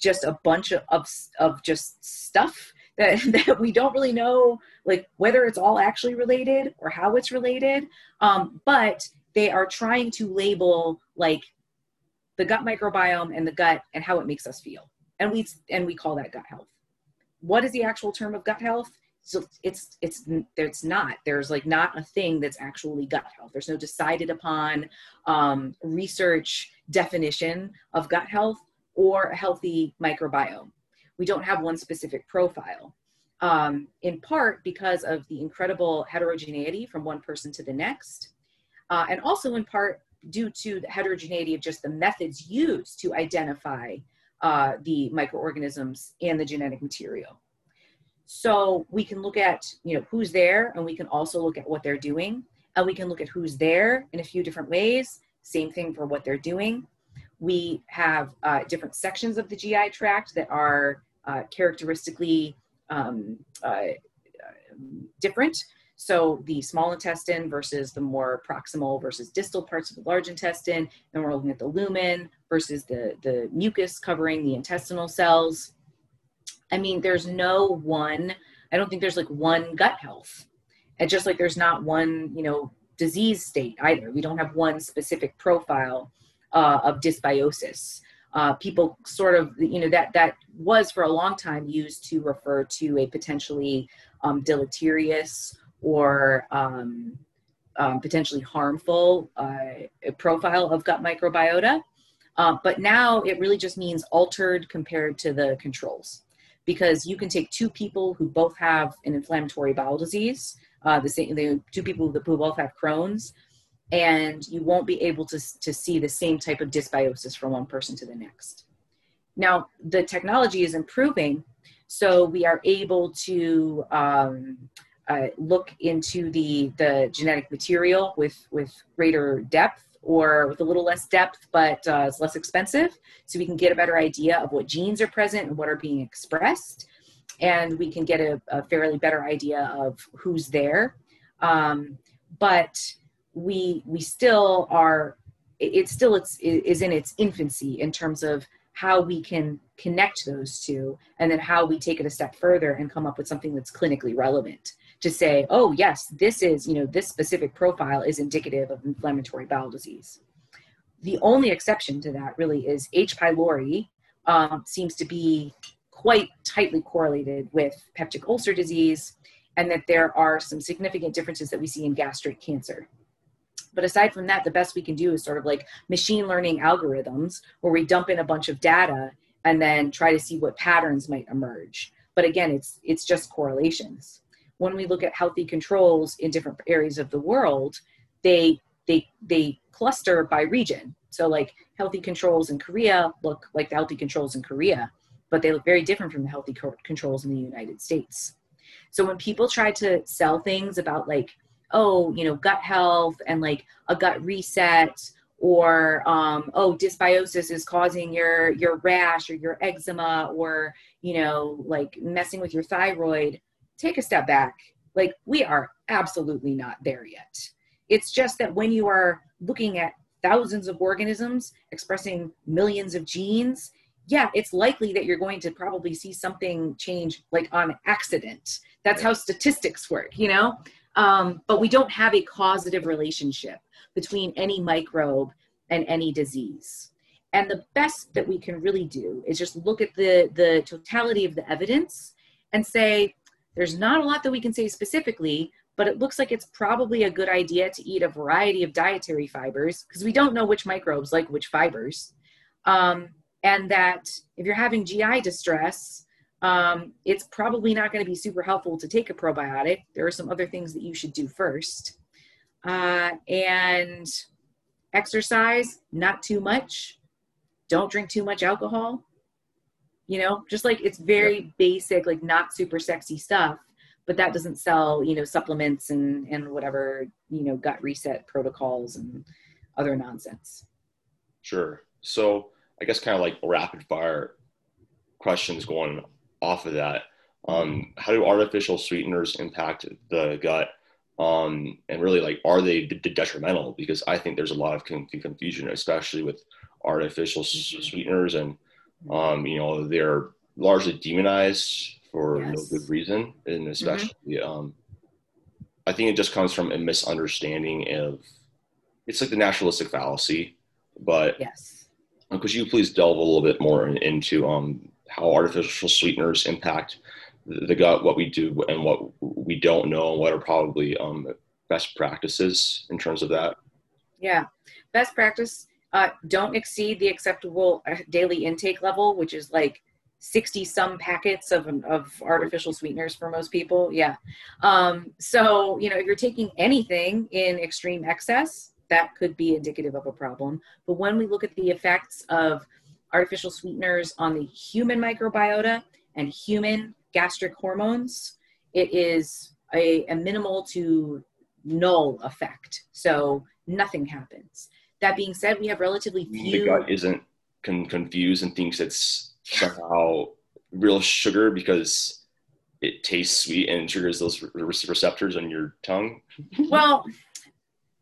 just a bunch of, of, of just stuff that, that we don't really know like whether it's all actually related or how it's related. Um, but they are trying to label like the gut microbiome and the gut and how it makes us feel. And we and we call that gut health. What is the actual term of gut health? So it's it's it's not. There's like not a thing that's actually gut health. There's no decided upon um, research definition of gut health or a healthy microbiome we don't have one specific profile, um, in part because of the incredible heterogeneity from one person to the next, uh, and also in part due to the heterogeneity of just the methods used to identify uh, the microorganisms and the genetic material. So we can look at you know who's there, and we can also look at what they're doing, and we can look at who's there in a few different ways. Same thing for what they're doing. We have uh, different sections of the GI tract that are uh, characteristically um, uh, different. So the small intestine versus the more proximal versus distal parts of the large intestine. Then we're looking at the lumen versus the, the mucus covering the intestinal cells. I mean, there's no one, I don't think there's like one gut health. And just like there's not one, you know, disease state either. We don't have one specific profile uh, of dysbiosis uh, people sort of you know that that was for a long time used to refer to a potentially um, deleterious or um, um, potentially harmful uh, profile of gut microbiota. Uh, but now it really just means altered compared to the controls because you can take two people who both have an inflammatory bowel disease, uh, the same, the two people who both have Crohn's, and you won't be able to, to see the same type of dysbiosis from one person to the next. Now, the technology is improving, so we are able to um, uh, look into the, the genetic material with, with greater depth or with a little less depth, but uh, it's less expensive. So we can get a better idea of what genes are present and what are being expressed. And we can get a, a fairly better idea of who's there. Um, but we we still are it still it's is in its infancy in terms of how we can connect those two and then how we take it a step further and come up with something that's clinically relevant to say oh yes this is you know this specific profile is indicative of inflammatory bowel disease. The only exception to that really is h. pylori um, seems to be quite tightly correlated with peptic ulcer disease and that there are some significant differences that we see in gastric cancer but aside from that, the best we can do is sort of like machine learning algorithms where we dump in a bunch of data and then try to see what patterns might emerge. but again, it's it's just correlations. When we look at healthy controls in different areas of the world, they they they cluster by region. So like healthy controls in Korea look like the healthy controls in Korea, but they look very different from the healthy co- controls in the United States. So when people try to sell things about like, oh, you know, gut health and like a gut reset or um, oh dysbiosis is causing your your rash or your eczema or you know like messing with your thyroid take a step back. Like we are absolutely not there yet. It's just that when you are looking at thousands of organisms expressing millions of genes yeah it's likely that you're going to probably see something change like on accident. That's how statistics work you know um, but we don't have a causative relationship between any microbe and any disease. And the best that we can really do is just look at the, the totality of the evidence and say, there's not a lot that we can say specifically, but it looks like it's probably a good idea to eat a variety of dietary fibers because we don't know which microbes like which fibers. Um, and that if you're having GI distress, um, it's probably not going to be super helpful to take a probiotic. There are some other things that you should do first. Uh, and exercise, not too much. Don't drink too much alcohol. You know, just like it's very basic, like not super sexy stuff, but that doesn't sell, you know, supplements and and whatever, you know, gut reset protocols and other nonsense. Sure. So I guess kind of like rapid fire questions going off of that. Um, how do artificial sweeteners impact the gut? um, and really like are they d- detrimental because i think there's a lot of confusion especially with artificial mm-hmm. sweeteners and um, you know they're largely demonized for yes. no good reason and mm-hmm. especially mm-hmm. um, i think it just comes from a misunderstanding of it's like the naturalistic fallacy but yes could you please delve a little bit more into um, how artificial sweeteners impact the gut, what we do and what we don't know, and what are probably um, best practices in terms of that. Yeah, best practice: uh, don't exceed the acceptable uh, daily intake level, which is like 60 some packets of, of artificial sweeteners for most people. Yeah. Um, so, you know, if you're taking anything in extreme excess, that could be indicative of a problem. But when we look at the effects of artificial sweeteners on the human microbiota and human gastric hormones, it is a, a minimal to null effect. So nothing happens. That being said, we have relatively few. The gut isn't con- confused and thinks it's somehow real sugar because it tastes sweet and triggers those re- receptors on your tongue. well,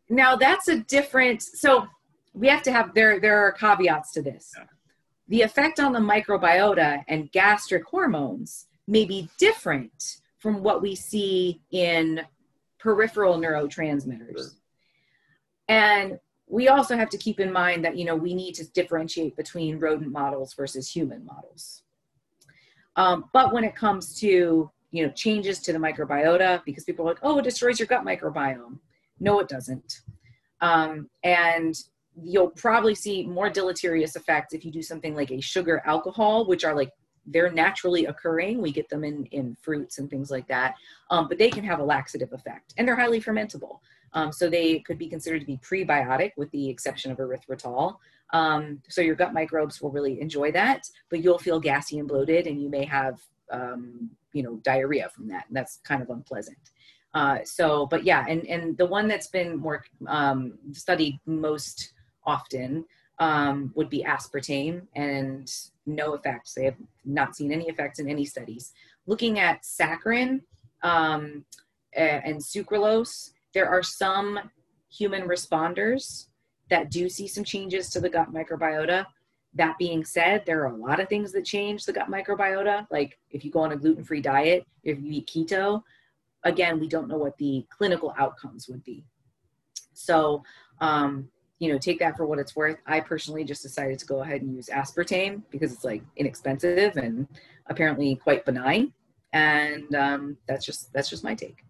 now that's a different. So we have to have there. There are caveats to this. Yeah. The effect on the microbiota and gastric hormones may be different from what we see in peripheral neurotransmitters. And we also have to keep in mind that you know we need to differentiate between rodent models versus human models. Um, but when it comes to you know changes to the microbiota, because people are like, oh, it destroys your gut microbiome. No, it doesn't. Um, and you'll probably see more deleterious effects if you do something like a sugar alcohol, which are like they're naturally occurring. We get them in, in fruits and things like that, um, but they can have a laxative effect and they're highly fermentable. Um, so they could be considered to be prebiotic with the exception of erythritol. Um, so your gut microbes will really enjoy that, but you'll feel gassy and bloated and you may have, um, you know, diarrhea from that. And that's kind of unpleasant. Uh, so, but yeah, and, and the one that's been more um, studied most often um, would be aspartame and no effects. They have not seen any effects in any studies. Looking at saccharin um, and sucralose, there are some human responders that do see some changes to the gut microbiota. That being said, there are a lot of things that change the gut microbiota. Like if you go on a gluten free diet, if you eat keto, again, we don't know what the clinical outcomes would be. So, um, you know, take that for what it's worth. I personally just decided to go ahead and use aspartame because it's like inexpensive and apparently quite benign. And um, that's just that's just my take.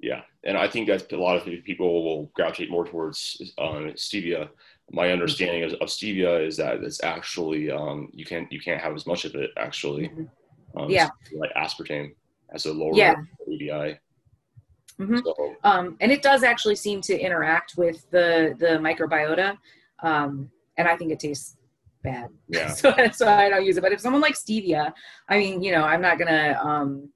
Yeah, and I think that a lot of people will gravitate more towards um, stevia. My understanding of, of stevia is that it's actually um, you can't you can't have as much of it actually. Mm-hmm. Um, Yeah. Like aspartame as a lower Yeah. ADI. Mhm. So, um, and it does actually seem to interact with the the microbiota um, and i think it tastes bad yeah. so why i don't use it but if someone likes stevia i mean you know i'm not gonna um,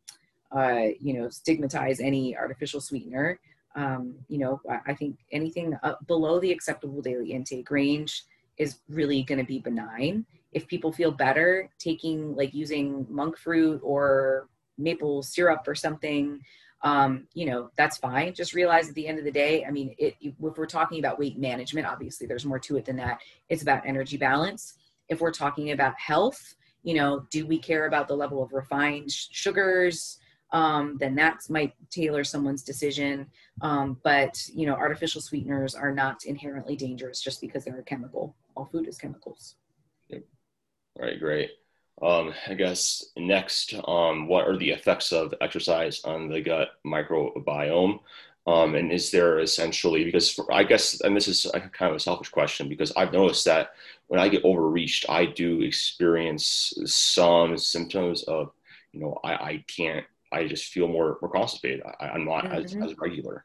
uh, you know stigmatize any artificial sweetener um, you know I, I think anything uh, below the acceptable daily intake range is really going to be benign if people feel better taking like using monk fruit or maple syrup or something um, you know that's fine. Just realize at the end of the day i mean it, if we're talking about weight management obviously there's more to it than that. It's about energy balance. If we're talking about health you know do we care about the level of refined sh- sugars? Um, then that might tailor someone's decision. Um, but you know artificial sweeteners are not inherently dangerous just because they're a chemical. All food is chemicals. All right, great. Um, I guess next, um, what are the effects of exercise on the gut microbiome? Um, and is there essentially, because for, I guess, and this is a kind of a selfish question, because I've noticed that when I get overreached, I do experience some symptoms of, you know, I, I can't, I just feel more, more constipated. I, I'm not as, Mhm. as regular.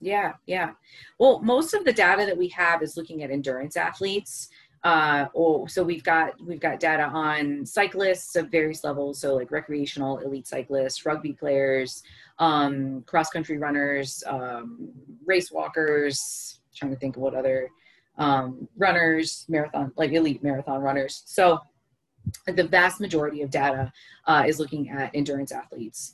Yeah, yeah. Well, most of the data that we have is looking at endurance athletes. Uh, or so we've got we've got data on cyclists of various levels, so like recreational, elite cyclists, rugby players, um, cross country runners, um, race walkers. Trying to think of what other um, runners, marathon like elite marathon runners. So the vast majority of data uh, is looking at endurance athletes.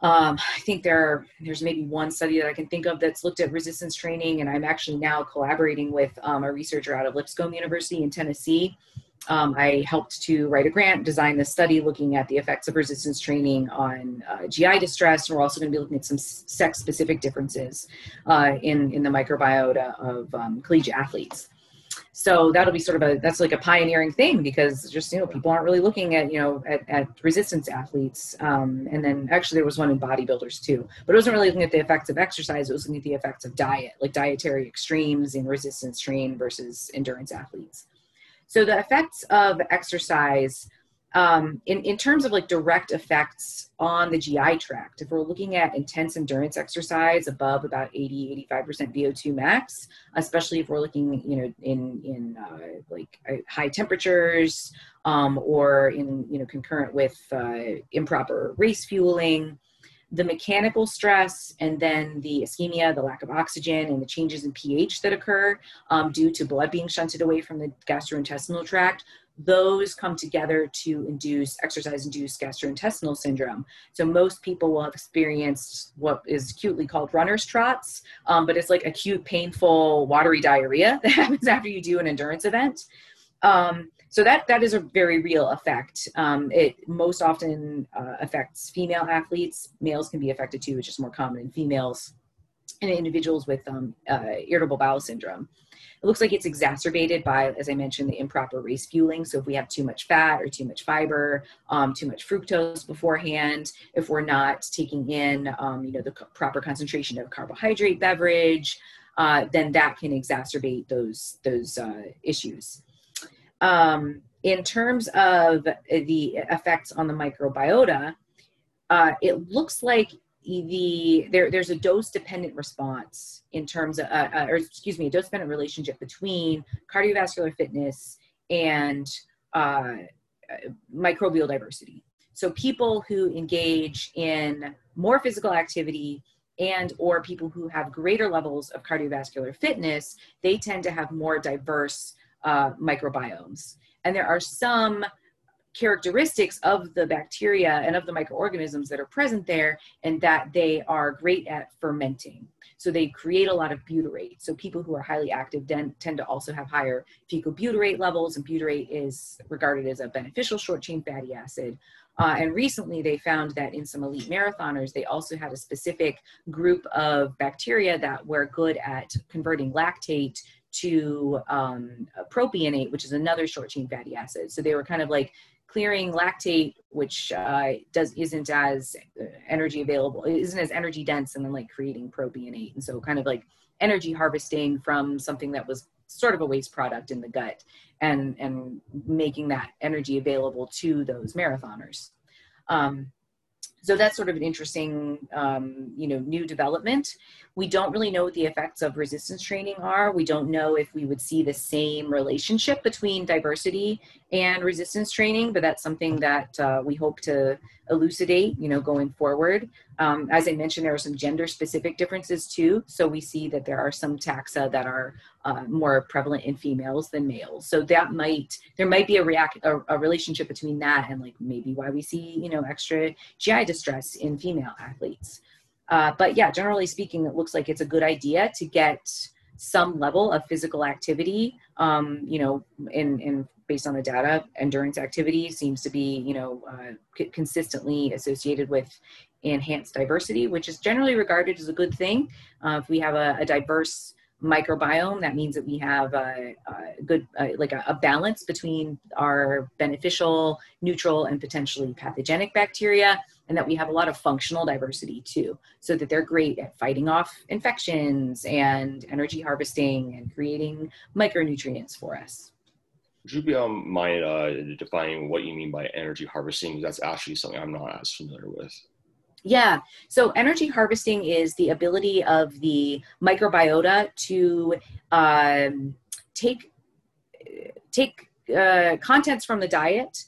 Um, I think there there's maybe one study that I can think of that's looked at resistance training, and I'm actually now collaborating with um, a researcher out of Lipscomb University in Tennessee. Um, I helped to write a grant, design this study looking at the effects of resistance training on uh, GI distress, and we're also going to be looking at some sex-specific differences uh, in in the microbiota of um, collegiate athletes so that'll be sort of a that's like a pioneering thing because just you know people aren't really looking at you know at, at resistance athletes um, and then actually there was one in bodybuilders too but it wasn't really looking at the effects of exercise it was looking at the effects of diet like dietary extremes in resistance train versus endurance athletes. So the effects of exercise um, in, in terms of like direct effects on the GI tract, if we're looking at intense endurance exercise above about 80, 85% VO2 max, especially if we're looking, you know, in, in uh, like uh, high temperatures um, or in, you know, concurrent with uh, improper race fueling, the mechanical stress and then the ischemia, the lack of oxygen, and the changes in pH that occur um, due to blood being shunted away from the gastrointestinal tract those come together to induce exercise induced gastrointestinal syndrome. So most people will have experienced what is acutely called runner's trots, um, but it's like acute, painful, watery diarrhea that happens after you do an endurance event. Um, so that that is a very real effect. Um, it most often uh, affects female athletes. Males can be affected too, which is more common in females and individuals with um, uh, irritable bowel syndrome. It looks like it's exacerbated by, as I mentioned, the improper race fueling. So if we have too much fat or too much fiber, um, too much fructose beforehand, if we're not taking in, um, you know, the proper concentration of carbohydrate beverage, uh, then that can exacerbate those those uh, issues. Um, in terms of the effects on the microbiota, uh, it looks like the there there's a dose dependent response in terms of uh, uh, or excuse me a dose dependent relationship between cardiovascular fitness and uh, microbial diversity. So people who engage in more physical activity and or people who have greater levels of cardiovascular fitness they tend to have more diverse uh, microbiomes. And there are some characteristics of the bacteria and of the microorganisms that are present there and that they are great at fermenting. So they create a lot of butyrate. So people who are highly active tend to also have higher fecal butyrate levels and butyrate is regarded as a beneficial short chain fatty acid. Uh, and recently they found that in some elite marathoners they also had a specific group of bacteria that were good at converting lactate to um, propionate, which is another short chain fatty acid. So they were kind of like clearing lactate, which uh, does isn't as energy available, isn't as energy dense, and then like creating propionate, and so kind of like energy harvesting from something that was sort of a waste product in the gut, and and making that energy available to those marathoners. Um, so that's sort of an interesting, um, you know, new development. We don't really know what the effects of resistance training are. We don't know if we would see the same relationship between diversity and resistance training, but that's something that uh, we hope to elucidate, you know, going forward. Um, as I mentioned, there are some gender specific differences too. So we see that there are some taxa that are uh, more prevalent in females than males. So that might, there might be a react, a, a relationship between that and like maybe why we see, you know, extra GI distress in female athletes. Uh, but yeah, generally speaking, it looks like it's a good idea to get some level of physical activity. Um, you know, in in based on the data, endurance activity seems to be you know uh, c- consistently associated with enhanced diversity, which is generally regarded as a good thing. Uh, if we have a, a diverse microbiome that means that we have a, a good uh, like a, a, balance between our beneficial neutral and potentially pathogenic bacteria and that we have a lot of functional diversity too so that they're great at fighting off infections and energy harvesting and creating micronutrients for us would you be mind uh, defining what you mean by energy harvesting that's actually something i'm not as familiar with yeah. So energy harvesting is the ability of the microbiota to um, take take uh, contents from the diet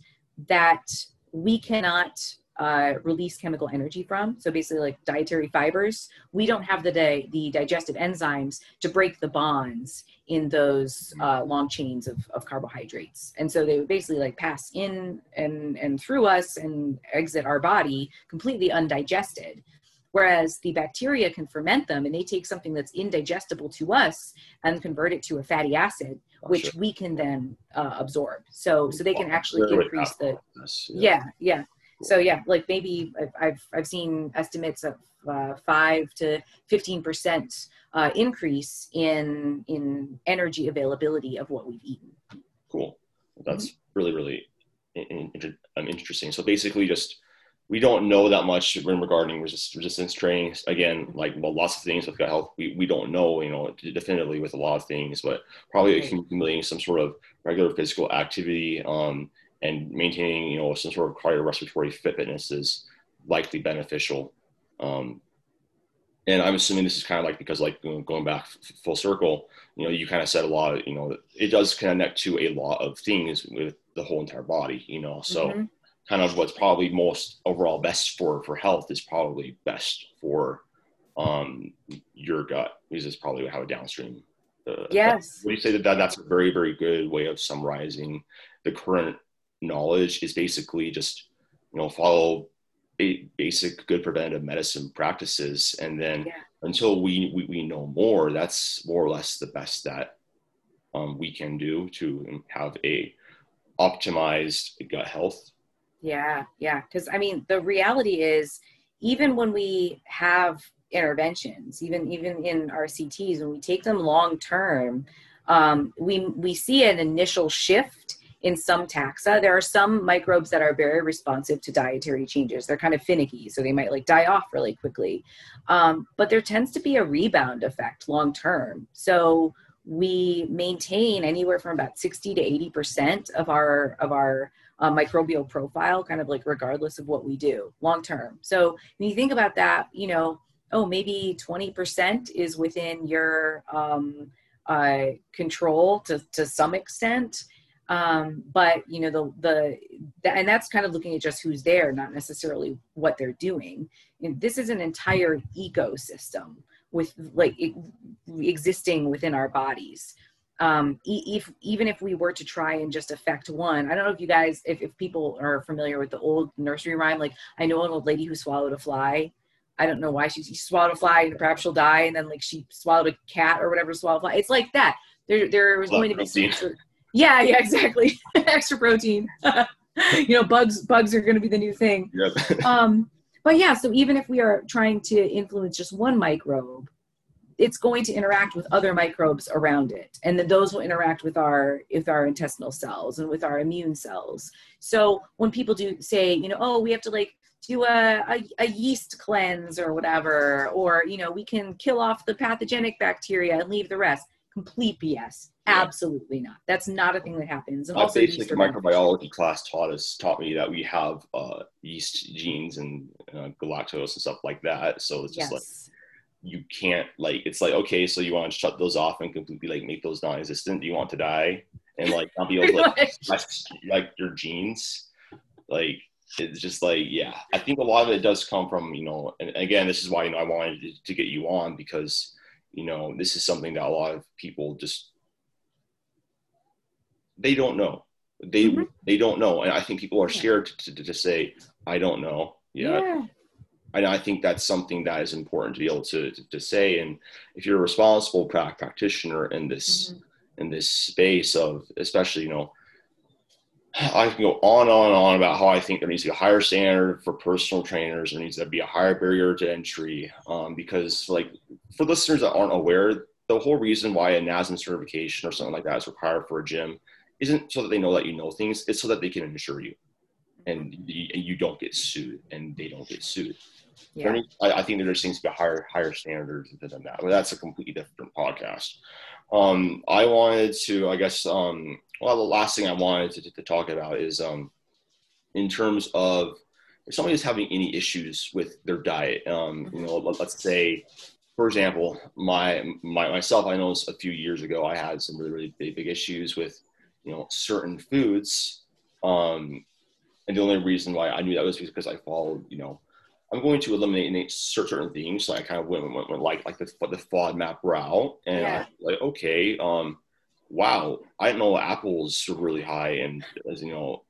that we cannot uh, release chemical energy from. So basically, like dietary fibers, we don't have the di- the digestive enzymes to break the bonds in those uh, long chains of, of carbohydrates, and so they would basically like pass in and and through us and exit our body completely undigested. Whereas the bacteria can ferment them and they take something that's indigestible to us and convert it to a fatty acid, oh, which sure. we can then uh, absorb. So, so they can actually increase the, yeah, yeah so yeah like maybe i've i've seen estimates of uh, 5 to 15 percent uh, increase in in energy availability of what we've eaten. Cool. That's mm-hmm. really really in, in, um, interesting. So basically just we don't know that much when regarding resist, resistance training again like well lots of things with gut health we, we don't know you know definitively with a lot of things but probably accumulating some sort of regular physical activity um, and maintaining you know some sort of cardiorespiratory fitness is likely beneficial. Um, and I'm assuming this is kind of like because like going back full circle, you know, you kind of said a lot. Of, you know, it does connect to a lot of things with the whole entire body. You know, so mm-hmm. kind of what's probably most overall best for for health is probably best for um, your gut because it's probably how a downstream. Uh, yes. Would you say that, that that's a very very good way of summarizing the current knowledge is basically just you know follow basic good preventative medicine practices. And then yeah. until we, we, we know more that's more or less the best that um, we can do to have a optimized gut health. Yeah yeah. Because i mean the reality is even when we have interventions even even in RCTs when we take them long term um, we we see an initial shift in some taxa. There are some microbes that are very responsive to dietary changes. They're kind of finicky, so they might like die off really quickly. Um, but there tends to be a rebound effect long term. So we maintain anywhere from about 60 to 80 percent of our of our uh, microbial profile, kind of like regardless of what we do long term. So when you think about that, you know, oh, maybe 20 percent is within your um, uh, control to to some extent um, but you know the, the the and that's kind of looking at just who's there not necessarily what they're doing. And this is an entire ecosystem with like it, existing within our bodies. Um, if, even if we were to try and just affect one i don't know if you guys if, if people are familiar with the old nursery rhyme like i know an old lady who swallowed a fly. I don't know why she, she swallowed a fly and perhaps she'll die and then like she swallowed a cat or whatever swallowed a fly. It's like that. There there was going to be some, yeah, yeah, exactly. Extra protein. you know, bugs bugs are going to be the new thing. Yep. um, but yeah, so even if we are trying to influence just one microbe, it's going to interact with other microbes around it, and then those will interact with our with our intestinal cells and with our immune cells. So when people do say, you know, oh, we have to like do a, a, a, yeast cleanse or whatever, or you know, we can kill off the pathogenic bacteria and leave the rest complete BS. Absolutely not. That's not a thing that happens. And My also basic microbiology class taught us taught me that we have uh, yeast genes and uh, galactose and stuff like that. So it's just yes. like you can't like it's like okay, so you want to shut those off and completely like make those non-existent. Do you want to die and like not be able to like, like your genes? Like it's just like yeah i think a lot of it does come from you know and again this is why you know i wanted to, to get you on because you know this is something that a lot of people just they don't know they mm-hmm. they don't know and i think people are scared to, to, to say i don't know yeah. yeah. And I think that's something that is important to be able to, to, to say. And if you're a responsible practitioner in this mm-hmm. in this space of, especially you know, I can go on and on and on about how I think there needs to be a higher standard for personal trainers. There needs to be a higher barrier to entry um, because, like, for listeners that aren't aware, the whole reason why a NASM certification or something like that is required for a gym isn't so that they know that you know things. It's so that they can insure you, and you, you don't get sued, and they don't get sued. Yeah. I, I, think there seems to be a higher higher standards than that, but that's a completely different podcast. Um, I wanted to, I guess, um, well, the last thing I wanted to, to talk about is um, in terms of if somebody is having any issues with their diet. Um, you know, let, us say, for example, my, my myself, I know a few years ago I had some really really big, big issues with you know certain foods. Um, and the only reason why I knew that was because I followed, you know, I'm going to eliminate certain things. So I kind of went, went, went like like the, the FODMAP route, and yeah. Like okay, um, wow, I didn't know apples are really high and as you know,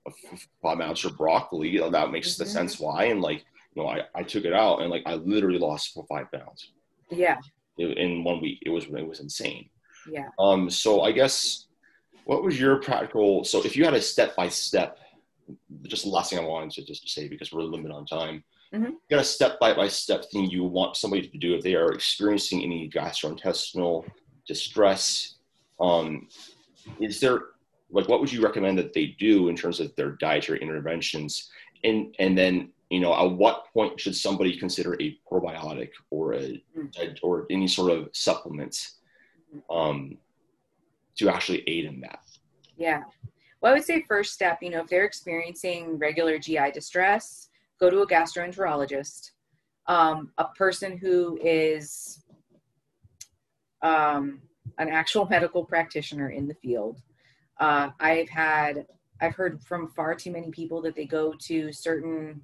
amounts of broccoli. That makes mm-hmm. the sense why. And like, you know, I, I took it out and like I literally lost for five pounds. Yeah. In one week, it was it was insane. Yeah. Um. So I guess, what was your practical? So if you had a step by step, just the last thing I wanted to just say because we're limited on time. Mm-hmm. You got a step by step thing you want somebody to do if they are experiencing any gastrointestinal distress um, is there like what would you recommend that they do in terms of their dietary interventions? And and then you know at what point should somebody consider a probiotic or a mm. or any sort of supplements um, to actually aid in that? Yeah. Well, I would say first step, you know, if they're experiencing regular GI distress, go to a gastroenterologist, um, a person who is um, an actual medical practitioner in the field. Uh, I've had, I've heard from far too many people that they go to certain,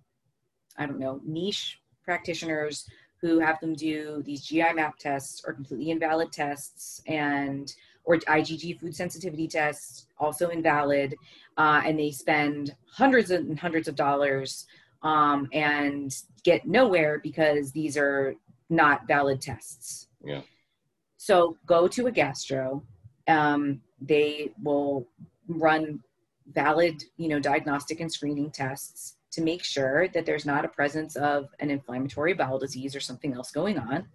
I don't know, niche practitioners who have them do these GI map tests or completely invalid tests and or IgG food sensitivity tests, also invalid, uh, and they spend hundreds and hundreds of dollars um, and get nowhere because these are not valid tests. Yeah. So go to a gastro. Um, they will run valid, you know, diagnostic and screening tests to make sure that there's not a presence of an inflammatory bowel disease or something else going on.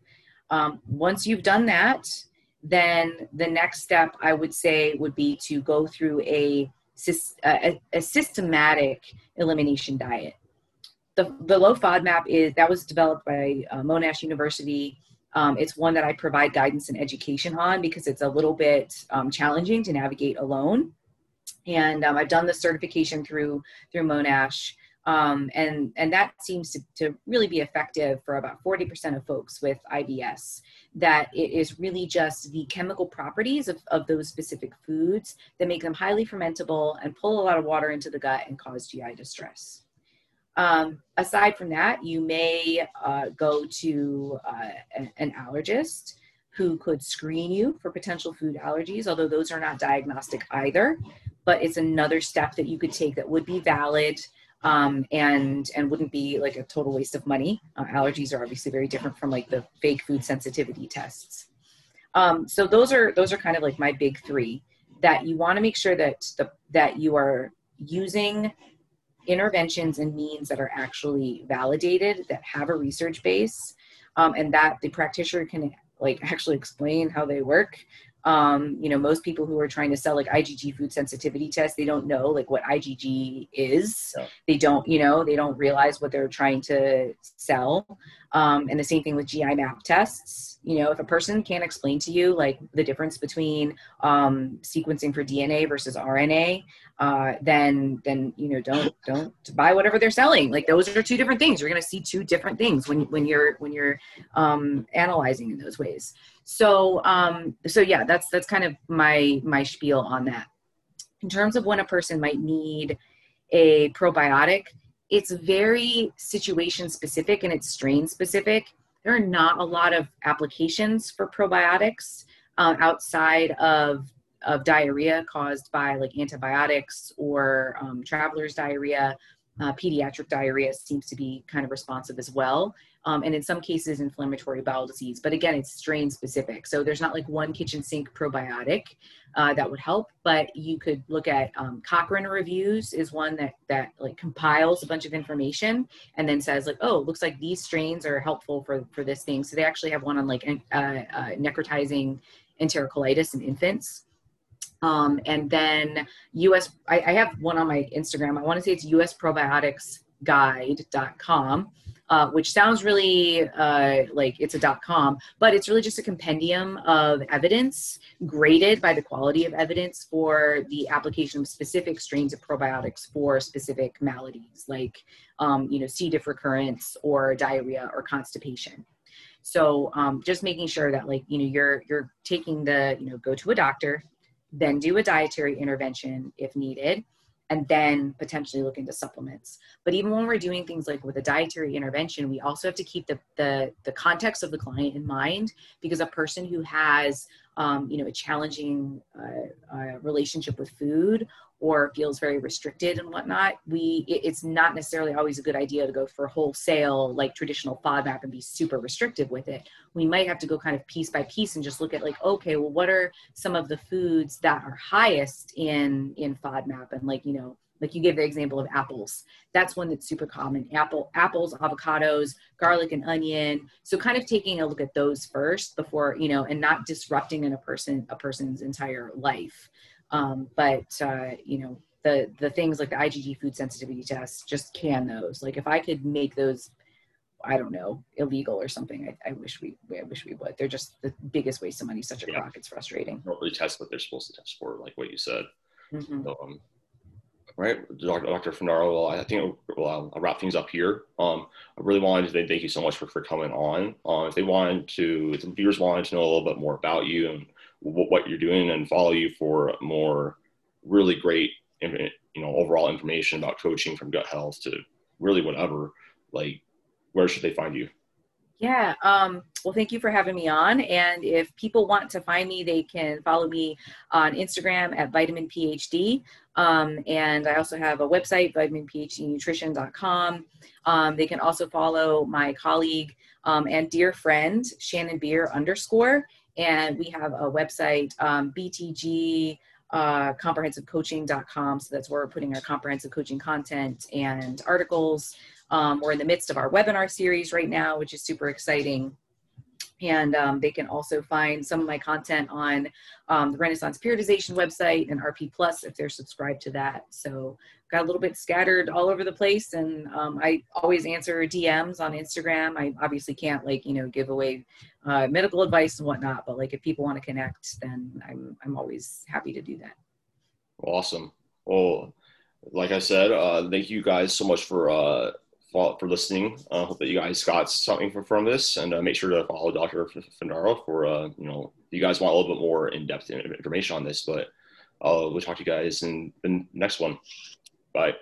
Um, once you've done that, then the next step I would say would be to go through a, a, a systematic elimination diet. The, the low FODMAP is that was developed by uh, Monash University um, it's one that I provide guidance and education on because it's a little bit um, challenging to navigate alone. And um, I've done the certification through through Monash, um, and and that seems to, to really be effective for about 40% of folks with IBS. That it is really just the chemical properties of, of those specific foods that make them highly fermentable and pull a lot of water into the gut and cause GI distress. Um, aside from that, you may uh, go to uh, an allergist who could screen you for potential food allergies, although those are not diagnostic either. But it's another step that you could take that would be valid um, and and wouldn't be like a total waste of money. Uh, allergies are obviously very different from like the fake food sensitivity tests. Um, so those are those are kind of like my big three that you want to make sure that the, that you are using interventions and means that are actually validated, that have a research base, um, and that the practitioner can like actually explain how they work. Um, you know, most people who are trying to sell like IgG food sensitivity tests, they don't know like what IgG is. They don't, you know, they don't realize what they're trying to sell. Um, and the same thing with GI map tests. You know, if a person can't explain to you like the difference between um, sequencing for DNA versus RNA, uh, then then you know don't don't buy whatever they're selling. Like those are two different things. You're going to see two different things when when you're when you're um, analyzing in those ways. So um, so yeah, that's that's that's kind of my my spiel on that. In terms of when a person might need a probiotic it's very situation specific and it's strain specific. There are not a lot of applications for probiotics uh, outside of of diarrhea caused by like antibiotics or um, traveler's diarrhea. Uh, pediatric diarrhea seems to be kind of responsive as well um, and in some cases inflammatory bowel disease. But again it's strain specific. So there's not like one kitchen sink probiotic uh, that would help. But you could look at um, cochrane reviews is one that that like compiles a bunch of information and then says like oh looks like these strains are helpful for for this thing. So they actually have one on like uh, uh, necrotizing enterocolitis in infants. Um, and then us I, I have one on my instagram. I want to say it's usprobioticsguide.com uh, which sounds really uh, like it's a dot com, but it's really just a compendium of evidence graded by the quality of evidence for the application of specific strains of probiotics for specific maladies like, um, you know, C. diff recurrence or diarrhea or constipation. So um, just making sure that like, you know, you're, you're taking the, you know, go to a doctor, then do a dietary intervention if needed and then potentially look into supplements. But even when we're doing things like with a dietary intervention, we also have to keep the, the, the context of the client in mind because a person who has, um, you know, a challenging uh, uh, relationship with food or feels very restricted and whatnot, we it, it's not necessarily always a good idea to go for wholesale like traditional FODMAP and be super restrictive with it. We might have to go kind of piece by piece and just look at like, okay, well, what are some of the foods that are highest in in FODMAP and like you know like you gave the example of apples that's one that's super common apple apples avocados garlic and onion so kind of taking a look at those first before you know and not disrupting in a person a person's entire life um, but uh, you know, the the things like the IgG food sensitivity test, just can those. Like if I could make those, I don't know, illegal or something, I, I wish we I wish we would. They're just the biggest waste of money. Such a yeah. crock. It's frustrating. Don't really test what they're supposed to test for, like what you said. Mm-hmm. So, um, right, Dr. Dr. Well, I think well, I'll wrap things up here. Um, I really wanted to thank you so much for, for coming on. Uh, if they wanted to, if the viewers wanted to know a little bit more about you and what you're doing and follow you for more really great you know overall information about coaching from gut health to really whatever like where should they find you yeah um, well thank you for having me on and if people want to find me they can follow me on instagram at vitamin phd um, and i also have a website vitaminphdnutrition.com um, they can also follow my colleague um, and dear friend shannon beer underscore and we have a website, um, BTG uh, comprehensivecoaching.com. So that's where we're putting our comprehensive coaching content and articles. Um, we're in the midst of our webinar series right now, which is super exciting. And um, they can also find some of my content on um, the Renaissance Periodization website and RP Plus if they're subscribed to that. So got a little bit scattered all over the place and um, i always answer dms on instagram i obviously can't like you know give away uh, medical advice and whatnot but like if people want to connect then i'm i'm always happy to do that awesome well like i said uh, thank you guys so much for uh, for listening. I uh, hope that you guys got something from, from this, and uh, make sure to follow Dr. Fundaro for uh, you know you guys want a little bit more in depth information on this. But uh, we'll talk to you guys in the next one. Bye.